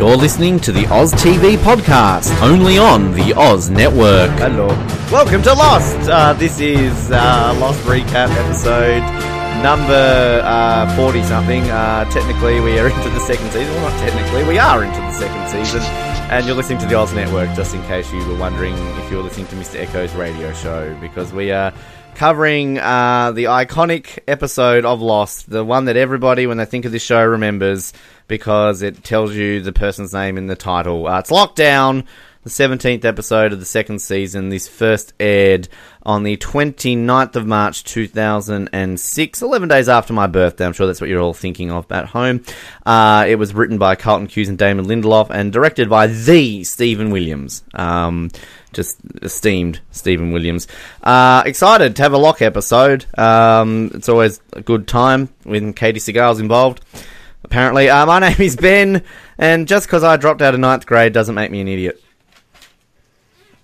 You're listening to the Oz TV podcast, only on the Oz Network. Hello. Welcome to Lost. Uh, this is uh, Lost recap episode number uh, 40 something. Uh, technically, we are into the second season. Well, not technically, we are into the second season. And you're listening to the Oz Network, just in case you were wondering if you're listening to Mr. Eko's radio show, because we are covering uh, the iconic episode of Lost, the one that everybody, when they think of this show, remembers because it tells you the person's name in the title. Uh, it's Lockdown, the 17th episode of the second season. This first aired on the 29th of March 2006, 11 days after my birthday. I'm sure that's what you're all thinking of at home. Uh, it was written by Carlton Cuse and Damon Lindelof and directed by the Stephen Williams. Um, just esteemed Stephen Williams. Uh, excited to have a Locke episode. Um, it's always a good time when Katey Sagal's involved. Apparently, uh, my name is Ben, and just because I dropped out of ninth grade doesn't make me an idiot.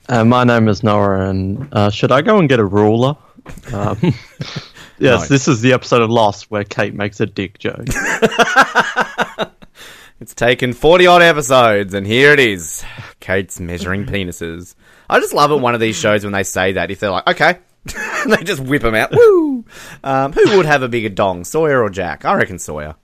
Uh, my name is Nora, and uh, should I go and get a ruler? Um, yes, No. this is the episode of Lost where Kate makes a dick joke. It's taken 40 odd episodes, and here it is. Kate's measuring penises. I just love it, one of these shows, when they say that. If they're like, okay, they just whip them out. Woo! Um, who would have a bigger dong, Sawyer or Jack? I reckon Sawyer.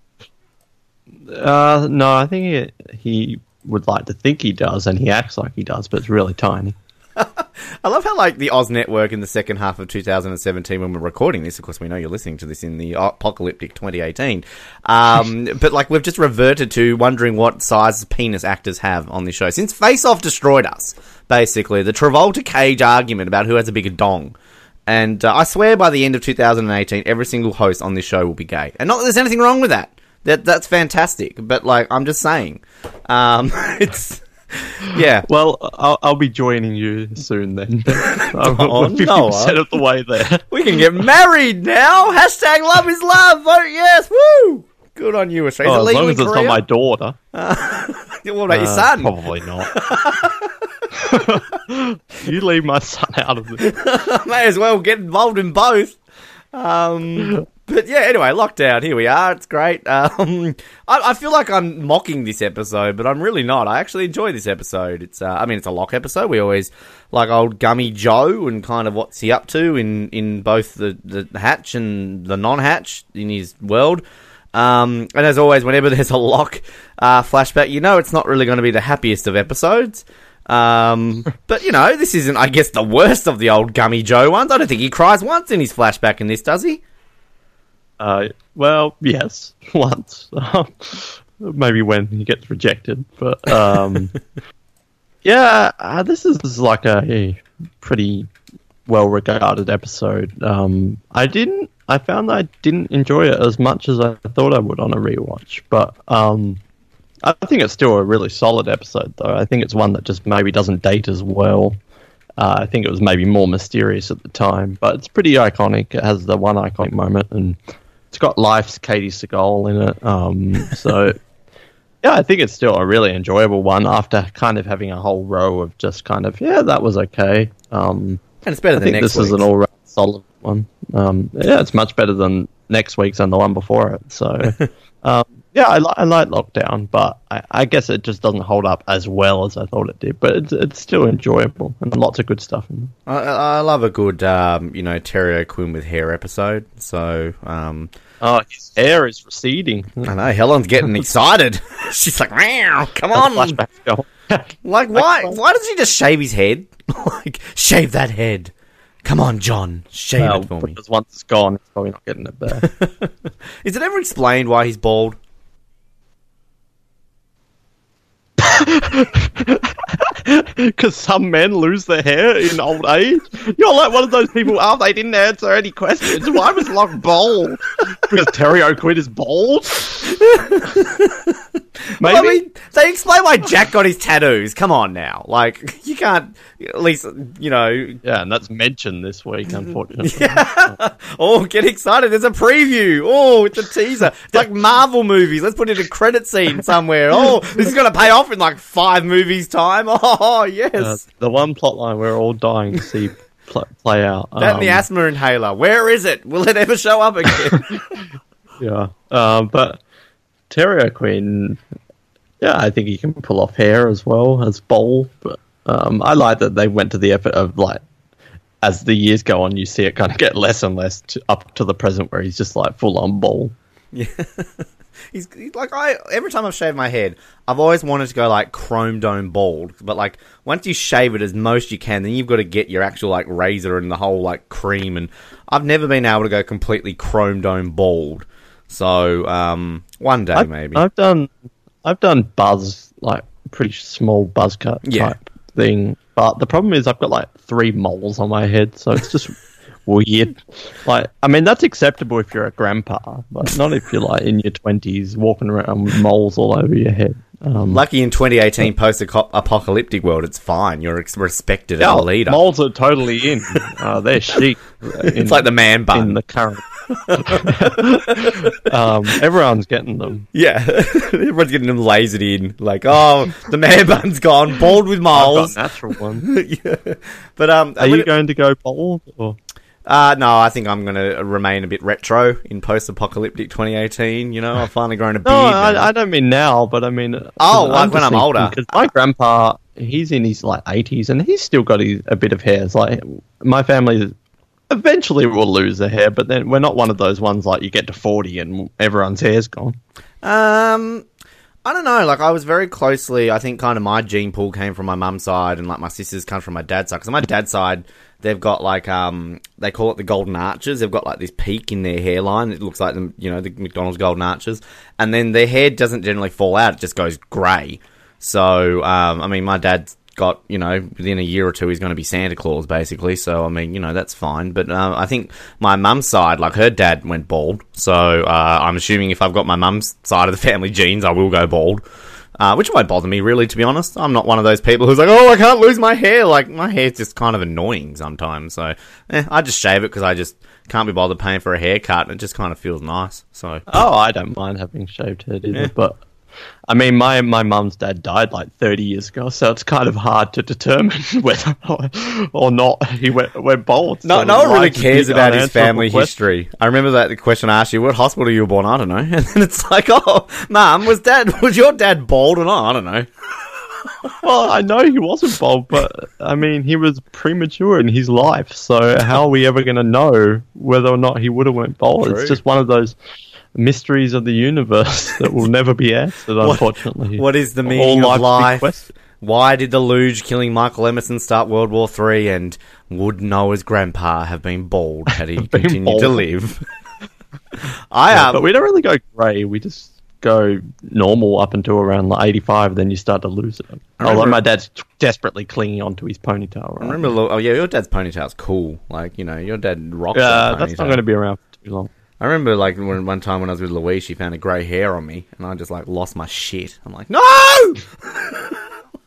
Uh, no, I think he, he would like to think he does, and he acts like he does, but it's really tiny. I love how, like, the Oz Network in the second half of 2017, when we're recording this, of course, we know you're listening to this in the apocalyptic 2018. Um, but, like, we've just reverted to wondering what size penis actors have on this show. Since Face Off destroyed us, basically, the Travolta Cage argument about who has a bigger dong. And uh, I swear by the end of 2018, every single host on this show will be gay. And not that there's anything wrong with that. That That's fantastic. But, like, I'm just saying. Um, it's. Yeah. Well, I'll, I'll be joining you soon then. I'm fifty percent of the way there. We can get married now. Hashtag love is love. Vote yes. Woo. Good on you, Australia. Oh, as long as it's not my daughter. What about your Uh, son? Probably not. you leave my son out of this. May as well get involved in both. Um, but yeah, anyway, lockdown. Here we are. It's great. Um, I, I feel like I'm mocking this episode, but I'm really not. I actually enjoy this episode. It's, uh, I mean, it's a Locke episode. We always like old Gummy Joe and kind of what's he up to in in both the the hatch and the non-hatch in his world. Um, and as always, whenever there's a Locke uh, flashback, you know it's not really going to be the happiest of episodes. Um, but you know, this isn't, I guess, the worst of the old Gummy Joe ones. I don't think he cries once in his flashback in this, does he? Uh, well, yes, once. Maybe when he gets rejected, but um, yeah, uh, this is like a, a pretty well-regarded episode. Um, I didn't. I found I didn't enjoy it as much as I thought I would on a rewatch, but um, I think it's still a really solid episode, though. I think it's one that just maybe doesn't date as well. Uh, I think it was maybe more mysterious at the time, but it's pretty iconic. It has the one iconic moment, and it's got Life's Katey Sagal in it. Um, so, yeah, I think it's still a really enjoyable one after kind of having a whole row of just kind of, yeah, that was okay. Um, And it's better I than think next this is an all round solid one. Um, yeah, it's much better than next week's and the one before it. So, um, yeah, I, li- I like Lockdown, but I, I guess it just doesn't hold up as well as I thought it did. But it's, it's still enjoyable and lots of good stuff in I, I love a good, um, you know, Terry O'Quinn with hair episode. So, um. Oh, his hair is receding. I know Helen's getting excited. She's like, "Meow, come on!" Flashbacks. Like, why? Why doesn't he just shave his head? like, shave that head. Come on, John, shave Well, it for me. because once it's gone, it's probably not getting it back. Is it ever explained why he's bald? Because some men lose their hair in old age. You're like one of those people. Oh, they didn't answer any questions. Why was Locke bald? Because Terry O'Quinn is bald. Maybe. I mean, they explain why Jack got his tattoos. Come on now, like you can't at least you know. yeah, and that's mentioned this week, unfortunately. Oh, get excited! There's a preview. Oh, it's a teaser. It's like Marvel movies. Let's put it in a credit scene somewhere. Oh, this is gonna pay off in like five movies time. Oh yes, Uh, the one plot line we're all dying to see pl- play out. that and the Um, asthma inhaler. Where is it? Will it ever show up again? Yeah, um, but Terry O'Quinn. Yeah, I think he can pull off hair as well as bowl. But um, I like that they went to the effort of like, as the years go on, you see it kind of get less and less to, up to the present where he's just like full on bowl. He's, he's like I every time I've shaved my head, I've always wanted to go like chrome dome bald, but like once you shave it as most you can, then you've got to get your actual like razor and the whole like cream, and I've never been able to go completely chrome dome bald. So um, one day I've, maybe. I've done, I've done buzz like pretty small buzz cut Yeah. type thing, but the problem is I've got like three moles on my head, so it's just weird. Like, I mean, that's acceptable if you're a grandpa, but not if you're like in your twenties walking around with moles all over your head. Um, Lucky in 2018 post-apocalyptic world, it's fine. You're ex- respected as a leader. moles are totally in. Uh, they're chic. in- it's like the man in bun. the current. um, everyone's getting them. Yeah, everyone's getting them lasered in. Like, oh, the man bun's gone, bald with moles. natural one. yeah. But um, Are you going to go bald? Or? Uh, no, I think I'm going to remain a bit retro in post-apocalyptic 2018. You know, I've finally grown a beard. No. I, I don't mean now, but I mean. Oh, like when I'm older. Because my grandpa, he's in his like 80s, and he's still got his, a bit of hair. It's like my family eventually will lose their hair, but then we're not one of those ones like you get to 40 and everyone's hair's gone. Um, I don't know. Like, I was very closely. I think kind of my gene pool came from my mum's side, and like my sisters come from my dad's side. Because my dad's side, they've got like um, they call it the golden arches. They've got like this peak in their hairline. It looks like them, you know, the McDonald's golden arches, and then their hair doesn't generally fall out. It just goes grey. So, um, I mean, my dad's got, you know, within a year or two, he's going to be Santa Claus, basically. So, I mean, you know, that's fine. But uh, I think my mum's side, like her dad went bald. So, uh, I'm assuming if I've got my mum's side of the family genes, I will go bald. Uh, which won't bother me, really, to be honest. I'm not one of those people who's like, oh, I can't lose my hair. Like, my hair's just kind of annoying sometimes. So, eh, I just shave it because I just can't be bothered paying for a haircut. And it just kind of feels nice. So, Oh, I don't mind having shaved head either, Yeah. but I mean, my my mum's dad died like 30 years ago, so it's kind of hard to determine whether or not he went, went bald. No, So no one really cares about his family history. I remember that the question I asked you, what hospital you were born? I don't know. And then it's like, oh, mum, was dad, was your dad bald or not? I don't know. Well, I know he wasn't bald, but I mean, he was premature in his life. So how are we ever going to know whether or not he would have went bald? True. It's just one of those mysteries of the universe that will never be answered. Unfortunately, What is the meaning life's of life? Why did the luge killing Michael Emerson start World War Three? And would Noah's grandpa have been bald had he Been continued to live? I Yeah, um, but we don't really go grey. We just go normal up until around like 85, then you start to lose it. Although my dad's desperately clinging onto his ponytail. Right? I remember. Oh yeah, your dad's ponytail's cool. Like you know, your dad rocks. Yeah, that that's not going to be around for too long. I remember like when one time when I was with Louise, she found a grey hair on me, and I just like lost my shit. I'm like, no.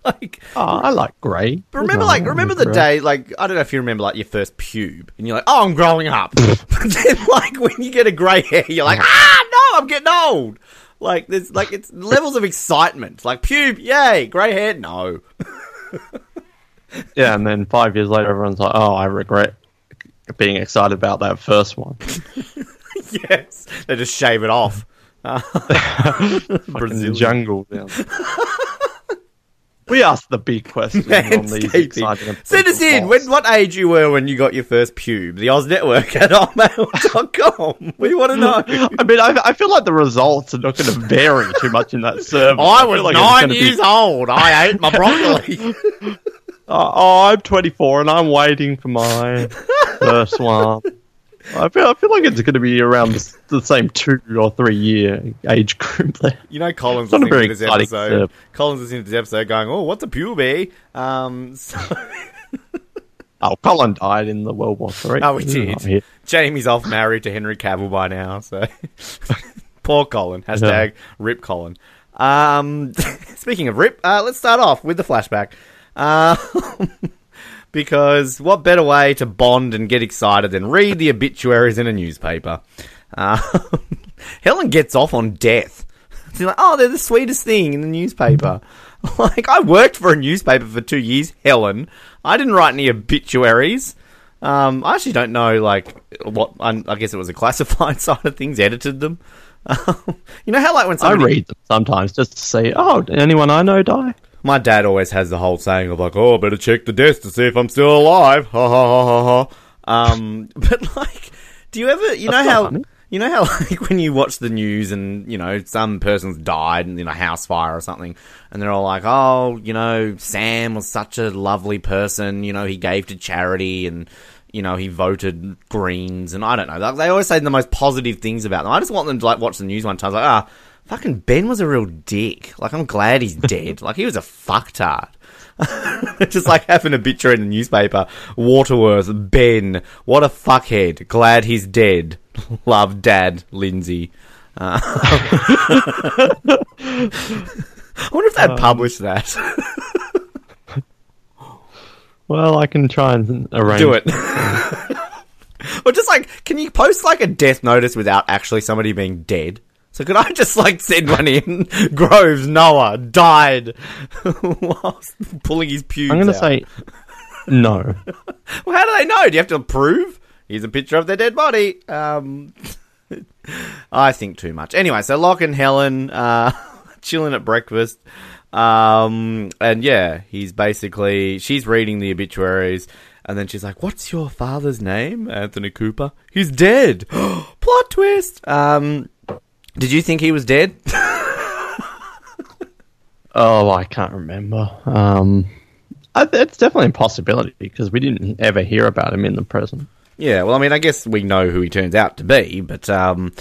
like, Oh, I like grey. but remember, like, remember the day, like, I don't know if you remember, like, your first pube, and you're like, oh, I'm growing up. but then, like, when you get a grey hair, you're like, ah, no, I'm getting old. Like, there's like it's levels of excitement. Like pube, yay, grey hair, no. Yeah, and then five years later, everyone's like, "Oh, I regret being excited about that first one." yes, they just shave it off. Brazilian. jungle. Down. we asked the big questions on these exciting. Send us in. When, what age you were when you got your first pube? The Oz Network at hotmail.com. We want to know. I mean, I, I feel like the results are not going to vary too much in that survey. I was like nine gonna be- years old. I ate my broccoli. Oh, oh, I'm 24 and I'm waiting for my first one. I feel I feel like it's going to be around the, the same two or three year age group there. You know, Collins a very this episode. survey. Colin's listening to this episode going, oh, what's a pube? Um, so, Oh, Colin died in the World War Three. oh, we did. Jamie's off married to Henry Cavill by now, so. Poor Colin. Hashtag rip Colin. Um, speaking of rip, uh, let's start off with the flashback. Uh, because what better way to bond and get excited than read the obituaries in a newspaper? Uh, Helen gets off on death. She's like, oh, they're the sweetest thing in the newspaper. Like, I worked for a newspaper for two years, Helen. I didn't write any obituaries. Um, I actually don't know, like, what, I, I guess it was a classified side of things, edited them. you know how like when I read them sometimes just to see, oh, did anyone I know die? My dad always has the whole saying of like, "Oh, I better check the desk to see if I'm still alive." Ha ha ha ha ha. Um, but like, do you ever, you know That's how, funny. you know how like when you watch the news and you know some person's died in a house fire or something, and they're all like, "Oh, you know, Sam was such a lovely person. You know, he gave to charity and." You know, he voted Greens, and I don't know. They always say the most positive things about them. I just want them to like watch the news one time. Like, ah, fucking Ben was a real dick. Like, I'm glad he's dead. like, he was a fucktard. Just like having a picture in the newspaper. Waterworth, Ben, what a fuckhead. Glad he's dead. Love, Dad, Lindsay. Uh, I wonder if they'd publish that. Well, I can try and arrange. Do it. or just like, can you post like a death notice without actually somebody being dead? So could I just like send one in? Groves Noah died whilst pulling his pubes. I'm going to say no. Well, how do they know? Do you have to prove? Here's a picture of their dead body. Um, I think too much. Anyway, so Locke and Helen uh, chilling at breakfast. Um, and yeah, he's basically she's reading the obituaries, and then she's like, "What's your father's name?" Anthony Cooper. He's dead. Plot twist. Um, did you think he was dead? Oh, I can't remember. Um, I, it's definitely a possibility because we didn't ever hear about him in the present. Yeah, well, I mean, I guess we know who he turns out to be, but um,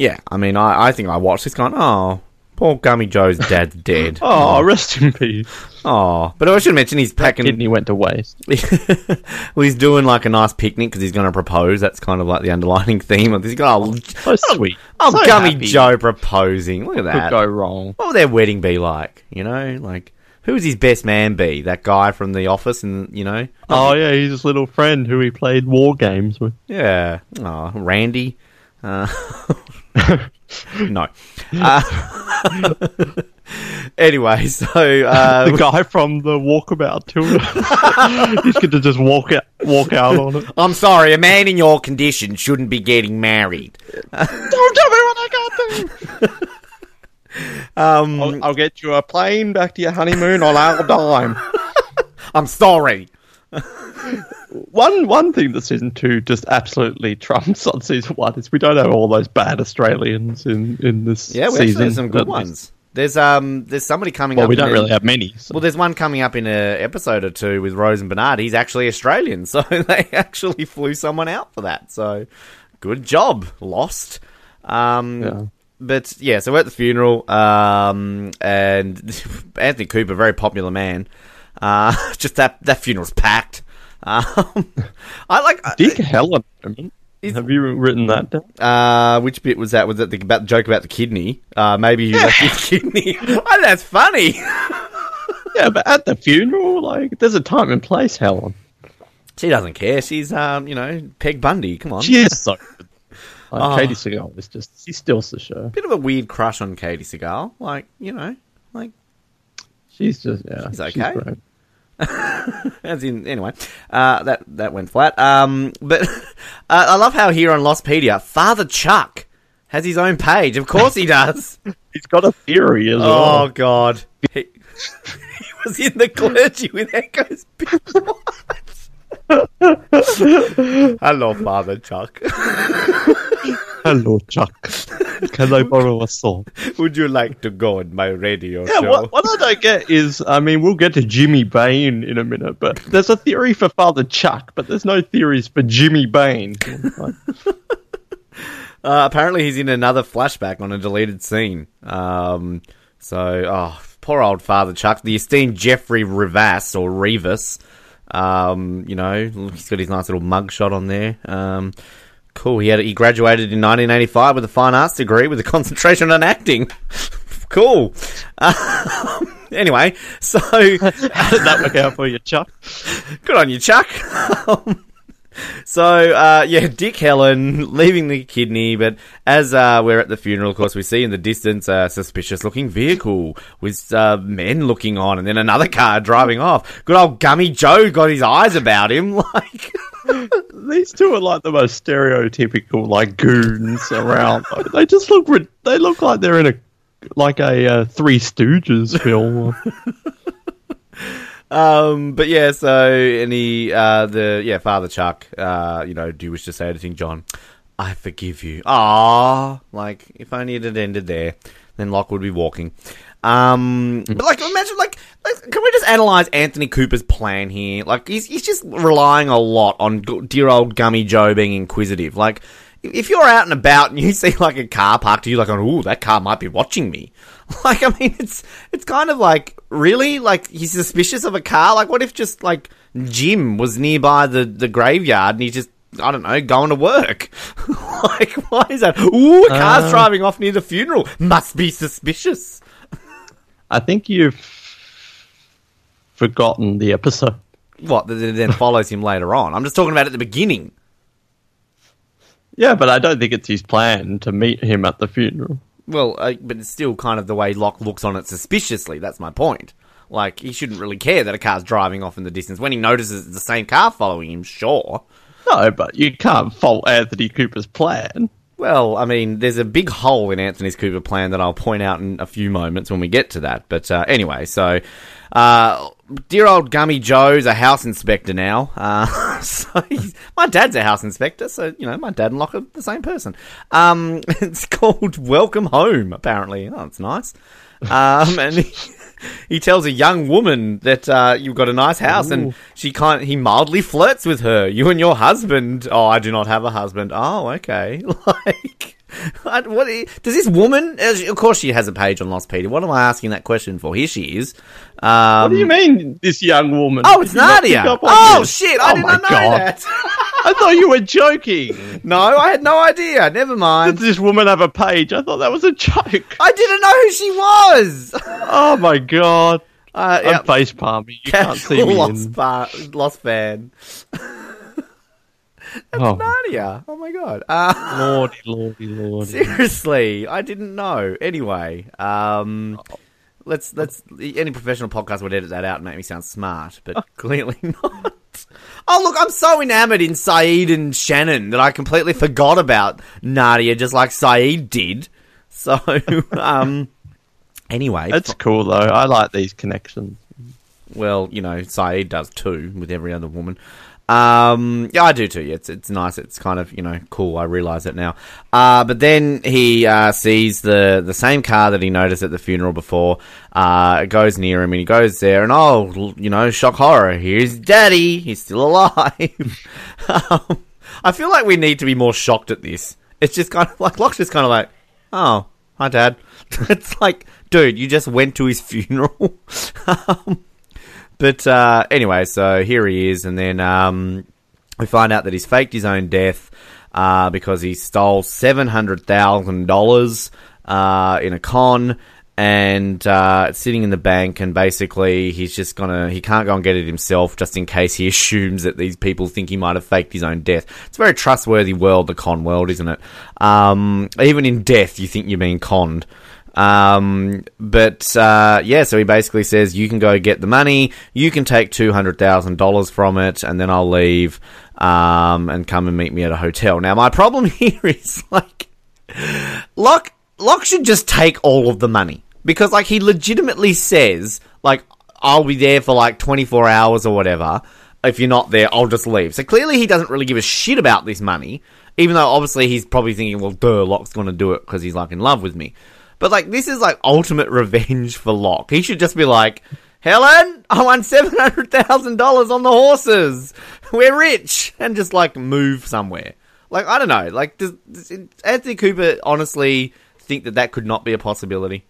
yeah, I mean, I, I think I watched this going, oh, poor Gummy Joe's dad's dead. Oh, rest in peace. Oh, but I should mention he's packing. Kidney went to waste. well, he's doing like a nice picnic because he's going to propose. That's kind of like the underlining theme of this. Got oh, So sweet. oh So Gummy happy. Joe proposing. Look at that. Could that. go wrong. What would their wedding be like? You know, like who would his best man be? That guy from the office, and you know, Oh yeah, he's his little friend who he played war games with. Yeah. Oh, Randy. Uh, no. Uh, anyway, so uh, The guy from the Walkabout tour. he's going to just walk out, walk out on it. I'm sorry, a man in your condition shouldn't be getting married. Don't tell me what I got to. Um, I'll, I'll get you a plane back to your honeymoon on our dime. I'm sorry. One one thing that season two just absolutely trumps on season one is we don't have all those bad Australians in in this season. Yeah, we actually season. have some good ones. There's um, there's somebody coming Well, up. Well, we don't really have many. so- Well, there's one coming up in a episode or two with Rose and Bernard. He's actually Australian, so they actually flew someone out for that. So, good job, Lost. Um, Yeah. But yeah, so we're at the funeral, um, and Anthony Cooper, very popular man. Uh, just that that funeral's packed. Um, I like. Dick Helen. Have you written that down? Uh, which bit was that? Was that the, about the joke about the kidney? Uh, maybe you left his kidney. oh, that's funny. Yeah, but at the funeral, like, there's a time and place, Helen. She doesn't care. She's um, you know, Peg Bundy. Come on. She is so good. Like, Oh. Katey Sagal is just, she steals the show. bit of a weird crush on Katey Sagal. Like, you know, like She's just, yeah. She's okay. great. as in anyway. Uh, that that went flat. Um, but uh, I love how here on Lostpedia, Father Chuck has his own page. Of course he does. He's got a theory as oh well. Oh God, he, he was in the clergy with Eko's big Hello, Father Chuck. Hello, Chuck. Can I borrow a saw? Would you like to go on my radio Yeah, show? what, what I don't get is, I mean, we'll get to Jimmy Bain in a minute, but there's a theory for Father Chuck, but there's no theories for Jimmy Bain. Uh, apparently, he's in another flashback on a deleted scene. Um, so, oh, poor old Father Chuck, the esteemed Jeffrey Rivas or Rivas. Um, you know, he's got his nice little mugshot on there. Um, cool. He had he graduated in 1985 with a fine arts degree with a concentration on acting. cool. Um, anyway, so how did that work out for you, Chuck? good on you, Chuck. Um, So, uh, yeah, Dick Helen leaving the kidney, but as uh, we're at the funeral, of course, we see in the distance a suspicious looking vehicle with uh, men looking on, and then another car driving off. Good old Gummy Joe got his eyes about him. Like, These two are like the most stereotypical like goons around. They just look they look like they're in a like a uh, Three Stooges film. um, but yeah, so, any uh, the, yeah, Father Chuck, uh, you know, do you wish to say anything, John? I forgive you. Ah, like, if only it had ended there, then Locke would be walking. Um, but like, imagine, like, like, can we just analyze Anthony Cooper's plan here? Like, he's, he's just relying a lot on dear old Gummy Joe being inquisitive. Like, if- you're out and about and you see like a car parked, you're like, oh, that car might be watching me." Like, I mean, it's it's kind of like really like he's suspicious of a car. Like, what if just like Jim was nearby the the graveyard and he's just I don't know going to work? like, why is that? Ooh, a car's Uh. driving off near the funeral. Must be suspicious. I think you've forgotten the episode. What? That then follows him later on. I'm just talking about at the beginning. Yeah, but I don't think it's his plan to meet him at the funeral. Well, uh, but it's still kind of the way Locke looks on it suspiciously. That's my point. Like, he shouldn't really care that a car's driving off in the distance. When he notices it's the same car following him, sure. No, but you can't fault Anthony Cooper's plan. Well, I mean, there's a big hole in Anthony's Cooper plan that I'll point out in a few moments when we get to that. But uh, anyway, so uh, dear old Gummy Joe's a house inspector now. Uh, so he's, my dad's a house inspector, so you know my dad and Locke are the same person. Um, it's called Welcome Home. Apparently, oh, it's nice. Um, and he, he tells a young woman that uh, you've got a nice house, and she kind he mildly flirts with her. You and your husband. Oh, I do not have a husband. Oh, okay. Like, what i- does this woman? uh, Of course, she has a page on Lostpedia. What am I asking that question for? Here she is. Um, What do you mean, this young woman? Oh, it's Nadia. Oh this? shit! I Oh did not know God. that. I thought you were joking. no, I had no idea. Never mind. Does this woman have a page? I thought that was a joke. I didn't know who she was. Oh my god. Uh, I'm face palming. You can't see me. lost, In... lost fan. Oh, Nadia. Oh my god. Uh, lordy, lordy, lordy. seriously, I didn't know. Anyway, um, let's let's any professional podcast would edit that out and make me sound smart, but clearly not. Oh look, I'm so enamored in Sayid and Shannon that I completely forgot about Nadia, just like Sayid did. So, um, anyway, That's cool though. I like these connections. well, you know, Sayid does too with every other woman. Um, yeah, I do too. It's it's nice. It's kind of you know cool. I realize it now. Uh, but then he uh, sees the the same car that he noticed at the funeral before. Uh, it goes near him and he goes there and oh, you know, shock horror. Here's Daddy. He's still alive. um, I feel like we need to be more shocked at this. It's just kind of like Locke's just kind of like, oh, hi, Dad. it's like, dude, you just went to his funeral. um, but uh, anyway, so here he is, and then um, we find out that he's faked his own death uh, because he stole seven hundred thousand dollars uh, in a con, and uh, it's sitting in the bank. And basically, he's just gonna he can't go and get it himself, just in case he assumes that these people think he might have faked his own death. It's a very trustworthy world, the con world, isn't it? Um, even in death, you think you're being conned. Um, but uh, yeah, so he basically says you can go get the money, you can take two hundred thousand dollars from it, and then I'll leave um, and come and meet me at a hotel. Now, my problem here is like Locke Locke should just take all of the money because like he legitimately says like I'll be there for like twenty four hours or whatever. If you're not there, I'll just leave. So clearly he doesn't really give a shit about this money, even though obviously he's probably thinking, well, duh, Locke's going to do it because he's like in love with me. But like this is like ultimate revenge for Locke. He should just be like, Helen, I won seven hundred thousand dollars on the horses. We're rich, and just like move somewhere. Like I don't know. Like does, does Anthony Cooper honestly think that that could not be a possibility?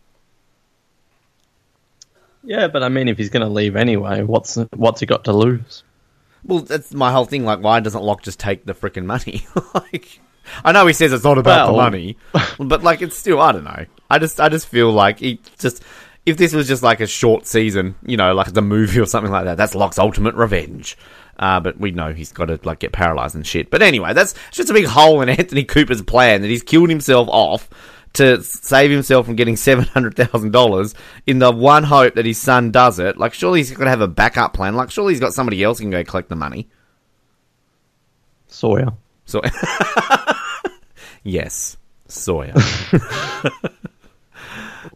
Yeah, but I mean, if he's going to leave anyway, what's what's he got to lose? Well, that's my whole thing. Like, why doesn't Locke just take the freaking money? like, I know he says it's not about the money, but like, it's still. I don't know. I just, I just feel like he just. If this was just like a short season, you know, like the movie or something like that, that's Locke's ultimate revenge. Uh, but we know he's got to like get paralyzed and shit. But anyway, that's just a big hole in Anthony Cooper's plan that he's killed himself off to save himself from getting seven hundred thousand dollars in the one hope that his son does it. Like, surely he's got to have a backup plan. Like, surely he's got somebody else who can go collect the money. Sawyer. So, yes, Sawyer.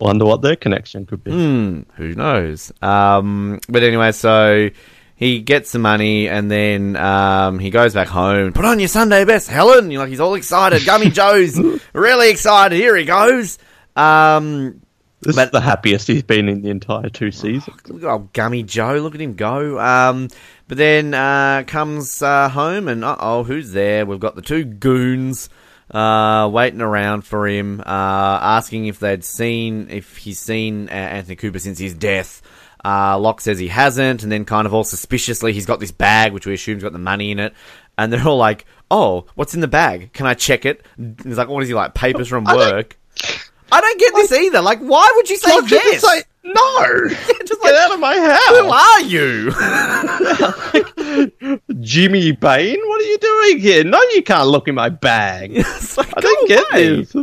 Wonder what their connection could be. Who knows? Um, but anyway, so he gets the money and then um, he goes back home. Put on your Sunday best, Helen. You're like he's all excited. Gummy Joe's really excited. Here he goes. Um, This but- is the happiest he's been in the entire two seasons. look at old Gummy Joe. Look at him go. Um, but then uh, comes uh, home and uh oh, who's there? We've got the two goons uh, waiting around for him, uh, asking if they'd seen if he's seen Anthony Cooper since his death. Uh, Locke says he hasn't, and then kind of all suspiciously, he's got this bag which we assume's got the money in it, and they're all like, "Oh, what's in the bag? Can I check it?" And he's like, "What is he like? Papers from I don't- work." I don't get this either. Like, why would you say Locke yes? No! Just Get out of my house. who are you? Jimmy Bain, what are you doing here? No, you can't look in my bag. Like, I don't get away. this.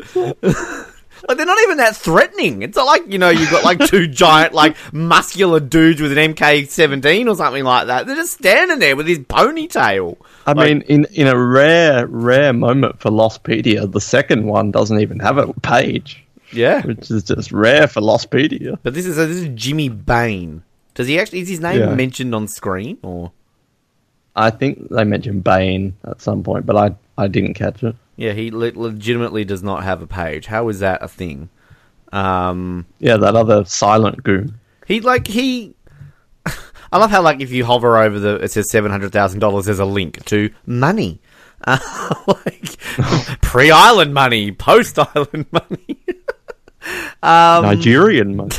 Like, they're not even that threatening. It's not like, you know, you've got like two giant, like, muscular dudes with an MK17 or something like that. They're just standing there with his ponytail. I Like- mean, in, in a rare, rare moment for Lostpedia, the second one doesn't even have a page, Yeah. which is just rare for Lostpedia. But this is, this is Jimmy Bain. Does he actually, is his name Yeah. mentioned on screen or? I think they mentioned Bain at some point, but I, I didn't catch it. Yeah, he le- legitimately does not have a page. How is that a thing? Um, Yeah, that other silent goon. He like he. I love how like if you hover over the it says seven hundred thousand dollars. There's a link to money, uh, like pre island money, post island money. Um, Nigerian man.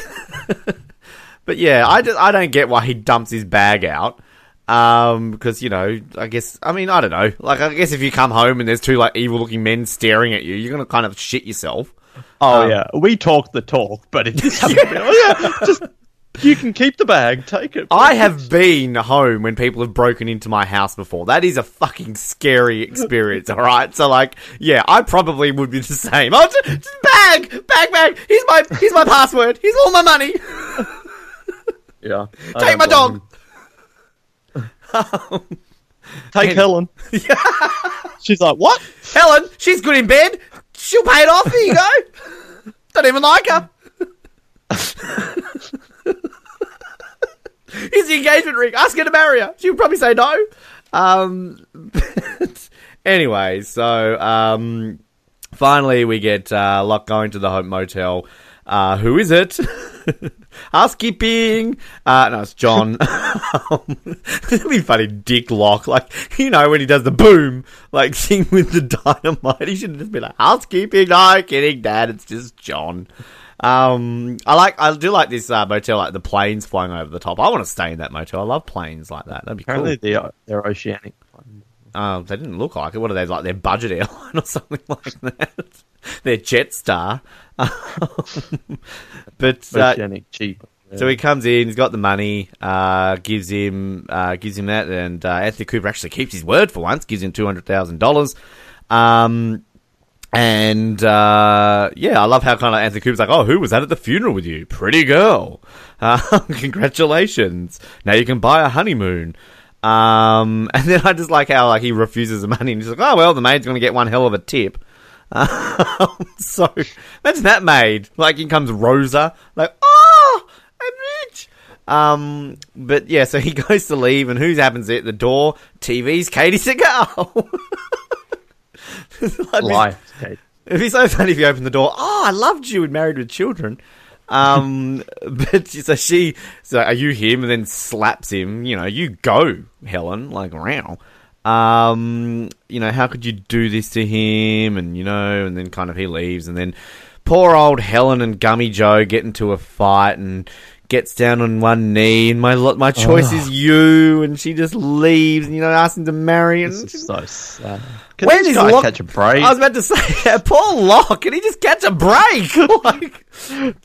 but yeah, I just, I don't get why he dumps his bag out. Um, because you know, I guess I mean I don't know. Like I guess if you come home and there's two like evil looking men staring at you, you're gonna kind of shit yourself. Oh Um, yeah, we talk the talk, but it just. Oh, yeah, just you can keep the bag, take it. I have been home when people have broken into my house before. That is a fucking scary experience, alright? So like, yeah, I probably would be the same. Oh, just, just bag! Bag, bag! Here's my, here's my password. Here's all my money. yeah, I Take my dog. Take Helen. She's like, what? Helen, she's good in bed. She'll pay it off. Here you go. Don't even like her. Here's the engagement ring. Ask her to marry her. She would probably say no. Um, but anyway, so um, finally we get uh, Locke going to the Hope Motel. Uh, who is it? Housekeeping. Uh, no, it's John. it'd be funny, Dick Locke. Like, you know, when he does the boom, like, thing with the dynamite, he should just be like, housekeeping. No, kidding, Dad. It's just John. Um, I like, I do like this uh, motel, like the planes flying over the top. I want to stay in that motel. I love planes like that. That'd be cool. Apparently, they're, they're oceanic. Uh, they didn't look like it. What are they like? Their budget airline or something like that? Their Jetstar. but uh, cheap. so he comes in. He's got the money. Uh, gives him uh, gives him that, and uh, Anthony Cooper actually keeps his word for once. Gives him two hundred thousand dollars. And uh, yeah, I love how kind of Anthony Cooper's like, "Oh, who was that at the funeral with you? Pretty girl. Uh, congratulations. Now you can buy a honeymoon." Um, and then I just like how like he refuses the money, and he's like, "Oh well, the maid's going to get one hell of a tip." Um, so that's that maid. Like in comes Rosa, like, "Oh, I'm rich." Um, but yeah, so he goes to leave, and who happens at the door? TV's Katey Sagal. Be- Life, It'd be so funny if you opened the door. Oh, I loved you and married with children. Um, but so she, so are you him? And then slaps him. You know, you go, Helen. Like, wow. Um, you know, how could you do this to him? And you know, and then kind of he leaves, and then poor old Helen and Gummy Joe get into a fight and gets down on one knee, and my my choice is you, and she just leaves, and you know, asks him to marry, and This is so sad. Can when this is guy Locke- catch a break? I was about to say, Paul Locke, can he just catch a break? like,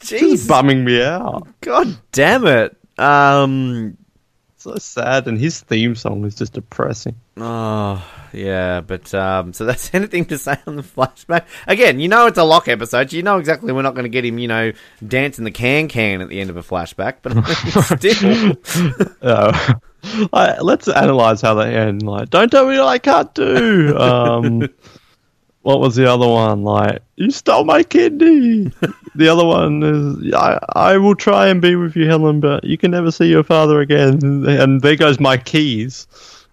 jeez, bumming me out. god damn it. Um, so sad, and his theme song is just depressing. Oh, yeah, but um, so that's anything to say on the flashback. Again, you know it's a Locke episode. You know exactly we're not going to get him, you know, dancing the can can at the end of a flashback. But still, Uh, I, let's analyze how they end. Like, don't tell me what I can't do. Um, what was the other one? Like, you stole my kidney. the other one is, I, I will try and be with you, Helen, but you can never see your father again. And there goes my keys.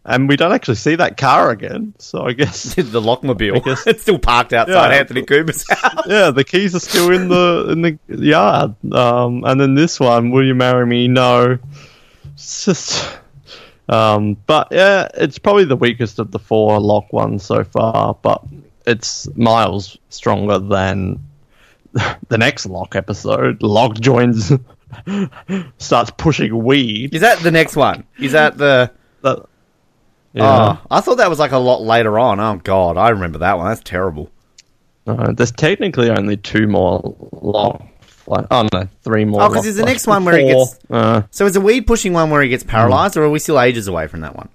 And we don't actually see that car again. So I guess, the lockmobile. I guess- it's still parked outside Yeah. Anthony Cooper's house. yeah, the keys are still in the in the yard. Um, and then this one, will you marry me? No. It's just. Um, but yeah, it's probably the weakest of the four Locke ones so far. But it's miles stronger than the next Locke episode. Locke joins, starts pushing weed. Is that the next one? Is that the? That, yeah. Oh, I thought that was like a lot later on. Oh God, I remember that one. That's terrible. There's technically only two more. Fla- oh no, three more. Oh, because there's the next one where he gets- Uh, So is the weed pushing one where he gets paralyzed, or are we still ages away from that one?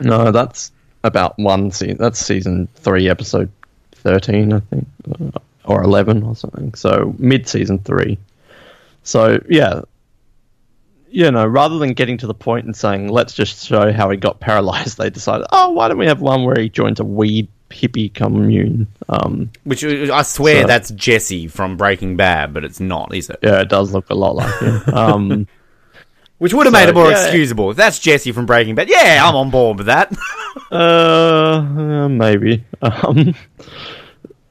No, that's about one season. That's season three, episode thirteen, I think, or eleven or something. So mid season three. So yeah, you know, rather than getting to the point and saying let's just show how he got paralyzed, they decided, oh, why don't we have one where he joins a weed hippie commune? Um, Which uh, I swear So- that's Jesse from Breaking Bad, but it's not, is it? yeah, it does look a lot like him. Um, Which would have So, made it more yeah. excusable. If that's Jesse from Breaking Bad, yeah, I'm on board with that. Uh, uh, maybe. Um,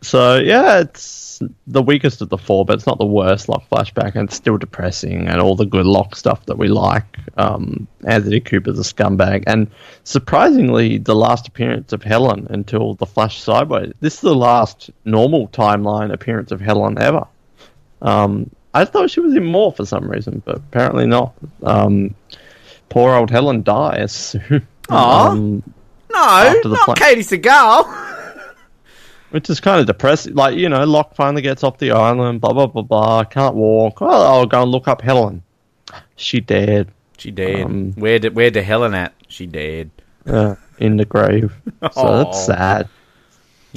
so yeah, it's the weakest of the four, but it's not the worst Locke flashback, and it's still depressing, and all the good Locke stuff that we like. Um, Anthony Cooper's a scumbag, and surprisingly, the last appearance of Helen until the Flash sideways. This is the last normal timeline appearance of Helen ever. Um, I thought she was in more for some reason, but apparently not. Um, poor old Helen dies. Aw. um, no, not pla- Katey Sagal. Which is kind of depressing. Like, you know, Locke finally gets off the island, blah, blah, blah, blah. Can't walk. Oh, I'll go and look up Helen. She dead She dead. Um, where did where the Helen at? She dead. uh, in the grave. So Aw. that's sad.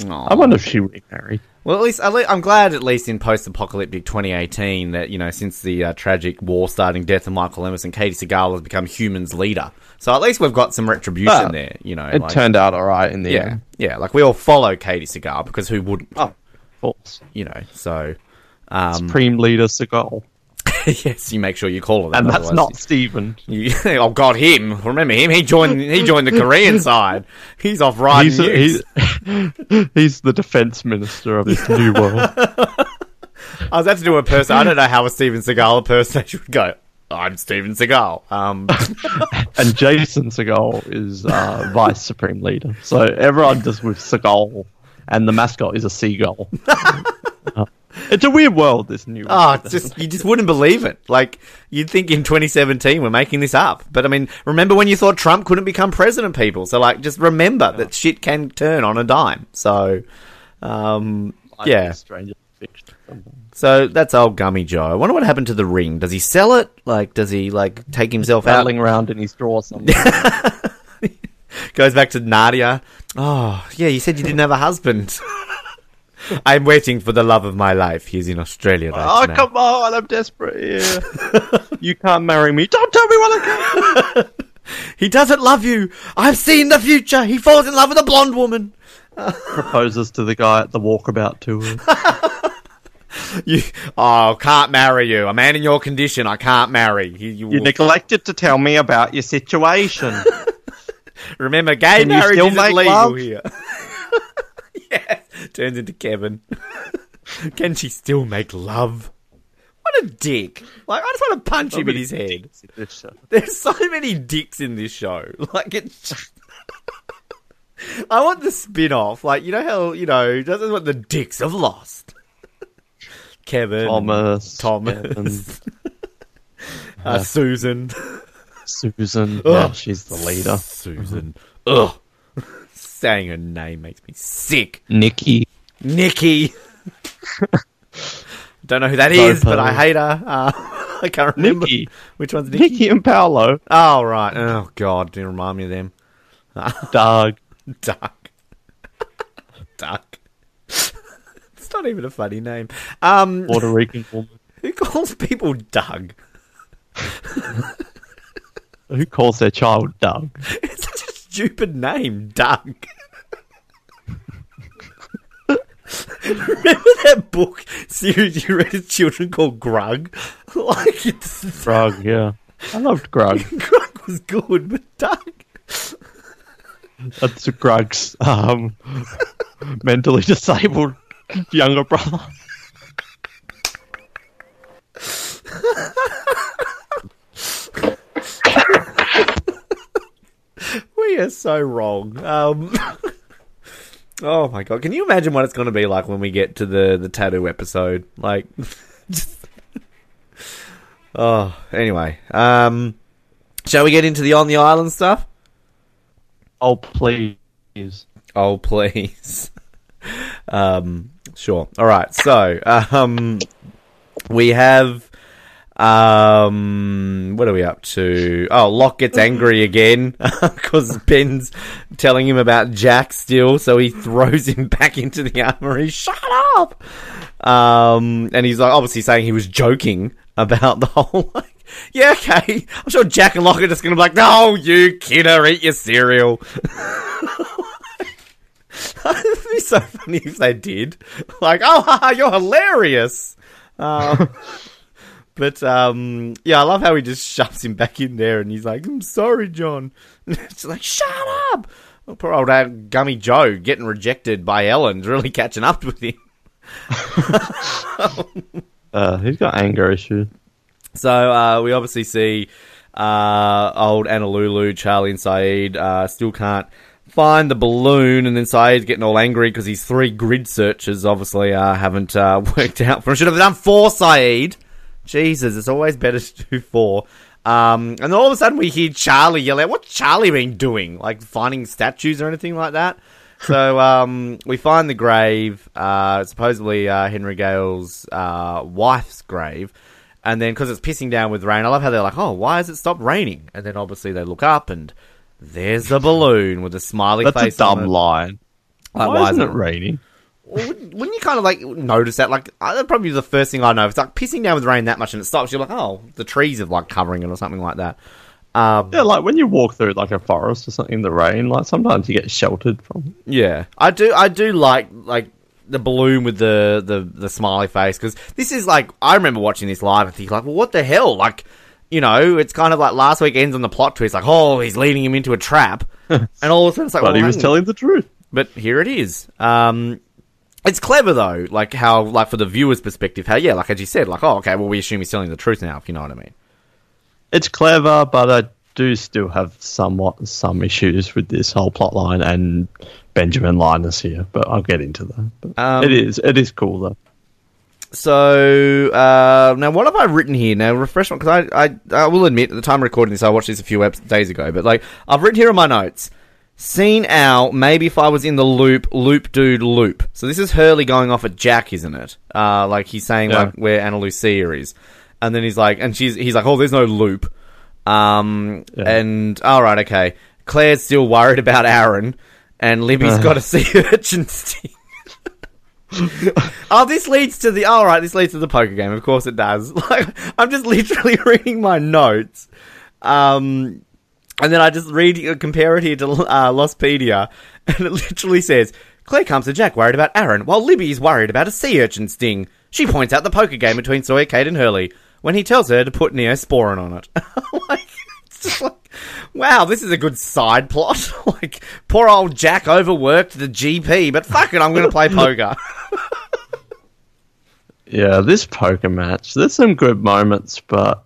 Aw. I wonder if she remarried. Well, at least I'm glad, at least in post-apocalyptic 2018, that you know since the uh, tragic war-starting death of Michael Emerson, Katey Sagal has become humans' leader. So at least we've got some retribution there. You know, It like- turned out alright in the yeah, end. Yeah. Like we all follow Katey Sagal because who wouldn't? Oh, of course. You know, so um, Supreme Leader Seagal. yes, you make sure you call her that. And that's not Steven. You, oh God, him! Remember him? He joined. He joined the Korean side. He's off riding. He's, nukes. he's, he's the defense minister of this new world. I was about to do a person. I don't know how a Steven Seagal impersonation would go. I'm Steven Seagal. Um, and Jason Segel is uh, vice supreme leader. So everyone just with Seagal, and the mascot is a seagull. Uh, it's a weird world. This new. oh, it's just you just wouldn't believe it. Like you'd think in 2017 we're making this up, but I mean, remember when you thought Trump couldn't become president? People, so like, just remember that shit can turn on a dime. So, um, yeah. Stranger Fiction. So that's old Gummy Joe. I wonder what happened to the ring. Does he sell it? Like, does he like take himself out? Rattling around in his drawer somewhere. Goes back to Nadia. Oh, yeah, you said you didn't have a husband. I'm waiting for the love of my life. He's in Australia right oh now. come on! I'm desperate you can't marry me. Don't tell me what I can. He doesn't love you. I've seen the future. He falls in love with a blonde woman. Proposes to the guy at the walkabout tour. You, oh, can't marry you. A man in your condition, I can't marry. He, you, You neglected to tell me about your situation. remember, gay Can you marriage make legal love? here. yeah, turns into Kevin. Can she still make love? What a dick! Like, I just want to punch him in his head. There's so many dicks in this show. Like it's. I want the spin off. Like, you know how, you know, doesn't want the dicks of Lost. Kevin. Thomas, Thomas. Kevin, uh, Susan. Susan. Yeah, she's the leader. Susan. Ugh. Saying her name makes me sick. Nikki. Nikki. Don't know who that is, but I hate her. Uh, I can't remember Nikki. which one's Nikki. Nikki and Paulo. Oh right. Oh god, didn't remind me of them. Doug. Duck. Duck. Not even a funny name. Um, Puerto Rican woman. who calls people Doug? Who calls their child Doug? It's such a stupid name, Doug. Remember that book series you read as children called Grug? Like it's Grug, yeah. I loved Grug. Grug was good, but Doug. That's Grug's um, mentally disabled younger brother. We are so wrong. Um, oh my god! Can you imagine what it's going to be like when we get to the the tattoo episode? Like, just- oh, anyway. Um, shall we get into the on the island stuff? Oh, please. Oh, please. um, sure. All right. So, um, we have. Um, what are we up to? Oh, Locke gets angry again because Ben's telling him about Jack still, so he throws him back into the armory. Shut up! Um, and he's like obviously saying he was joking about the whole like, yeah, okay. I'm sure Jack and Locke are just gonna be like, no, you kidder, eat your cereal. It'd be so funny if they did. Like, oh, haha, you're hilarious. Um, but um, yeah, I love how he just shoves him back in there, and he's like, "I'm sorry, John." And it's like, "Shut up!" Oh, poor old uh, Gummy Joe getting rejected by Helen's really catching up with him. Uh, he's got anger issues. So uh, we obviously see uh, old Analulu, Charlie, and Sayid uh, still can't find the balloon, and then Sayid's getting all angry because his three grid searches obviously uh, haven't uh, worked out for him. Should have done four, Sayid. Jesus, it's always better to do four. Um, and all of a sudden we hear Charlie yell out, "What's Charlie been doing? Like finding statues or anything like that?" so um, we find the grave, uh, supposedly uh, Henry Gale's uh, wife's grave. And then, because it's pissing down with rain, I love how they're like, "Oh, why has it stopped raining?" And then obviously they look up, and there's the balloon with a smiley That's a face. on dumb it. line. Like, why, isn't it raining? Wouldn't, wouldn't you kind of like notice that? Like, uh, that'd probably be the first thing I know. If it's like pissing down with rain that much and it stops, you're like, oh, the trees are like covering it or something like that. Um, Yeah, like when you walk through like a forest or something in the rain, like sometimes you get sheltered from. Yeah, I do. I do like like the balloon with the the, the smiley face because this is like I remember watching this live and thinking like, well, what the hell? Like, you know, it's kind of like last week ends on the plot twist, like, oh, he's leading him into a trap, and all of a sudden it's like, But well, he was telling the truth. but here it is. Um, it's clever though, like how like for the viewer's perspective, how yeah, like as you said, like oh, okay, well we assume he's telling the truth now, if you know what I mean. It's clever, but I do still have somewhat some issues with this whole plot line and Benjamin Linus here, but I'll get into that. Um, it is it is cool though. So uh, now, what have I written here? Now, refresh because I, I I will admit at the time of recording this, I watched this a few days ago, but like I've written here in my notes. Seen Al, maybe if I was in the loop, loop dude loop. So this is Hurley going off at Jack, isn't it? Uh, like he's saying Yeah. like where Ana Lucia is, and then he's like, and she's he's like, oh, there's no loop. Um, Yeah. and all right, okay. Claire's still worried about Aaron, and Libby's got a sea urchin sting. Oh, this leads to the. All right, this leads to the poker game. Of course, it does. Like, I'm just literally reading my notes, um, and then I just read uh, compare it here to uh, Lostpedia, and it literally says Claire comes to Jack worried about Aaron, while Libby is worried about a sea urchin sting. She points out the poker game between Sawyer, Kate, and Hurley when he tells her to put Neosporin on it. like, just like, wow, this is a good side plot. like, poor old Jack overworked the GP, but fuck it, I'm going to play poker. Yeah, this poker match, there's some good moments, but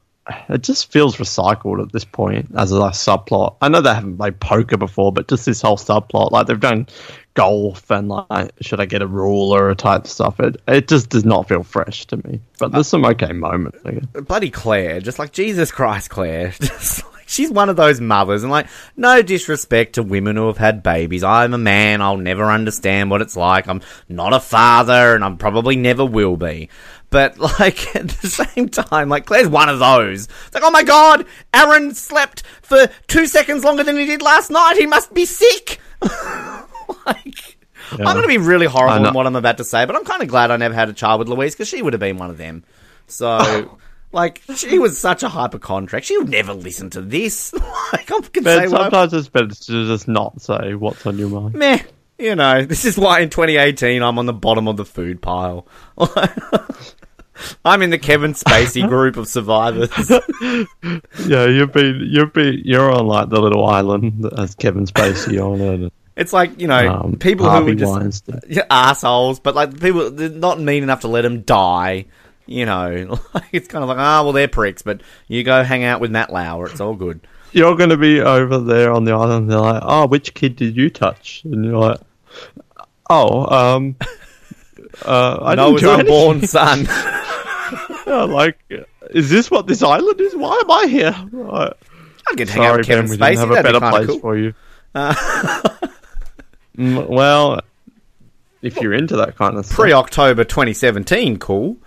it just feels recycled at this point as a subplot. I know they haven't played poker before, but just this whole subplot, like they've done golf and like should I get a ruler or type stuff. It it just does not feel fresh to me. But there's some okay moments. I guess. bloody Claire, just like Jesus Christ, Claire, just like she's one of those mothers, and like, no disrespect to women who have had babies. I'm a man. I'll never understand what it's like. I'm not a father, and I probably never will be. But like at the same time, like Claire's one of those. It's like, oh my god, Aaron slept for two seconds longer than he did last night. He must be sick. like, I'm going to be really horrible in what I'm about to say, but I'm kind of glad I never had a child with Louise because she would have been one of them. So, like, she was such a hypochondriac. She would never listen to this. like, I can say But what I sometimes it's better to just not say what's on your mind. meh. You know, this is why in 2018 I'm on the bottom of the food pile. I'm in the Kevin Spacey group of survivors. Yeah, you've been you've been you're on like the little island that has Kevin Spacey on it. It's like you know Um, people who Harvey are just Weinstein. assholes, but like people they're not mean enough to let them die. You know, like, it's kind of like ah, well they're pricks, but you go hang out with Matt Lauer. It's all good. You're going to be over there on the island. They're like, "Oh, which kid did you touch?" And you're like, "Oh, um, uh, I Noah's didn't do anything." unborn son. Yeah, like, is this what this island is? Why am I here? Like, I could hang out sorry, with Kevin Ben, we Spacey. didn't have a That'd be better of place cool. for you. Mm, well, if you're into that kind of Pre October 2017, cool.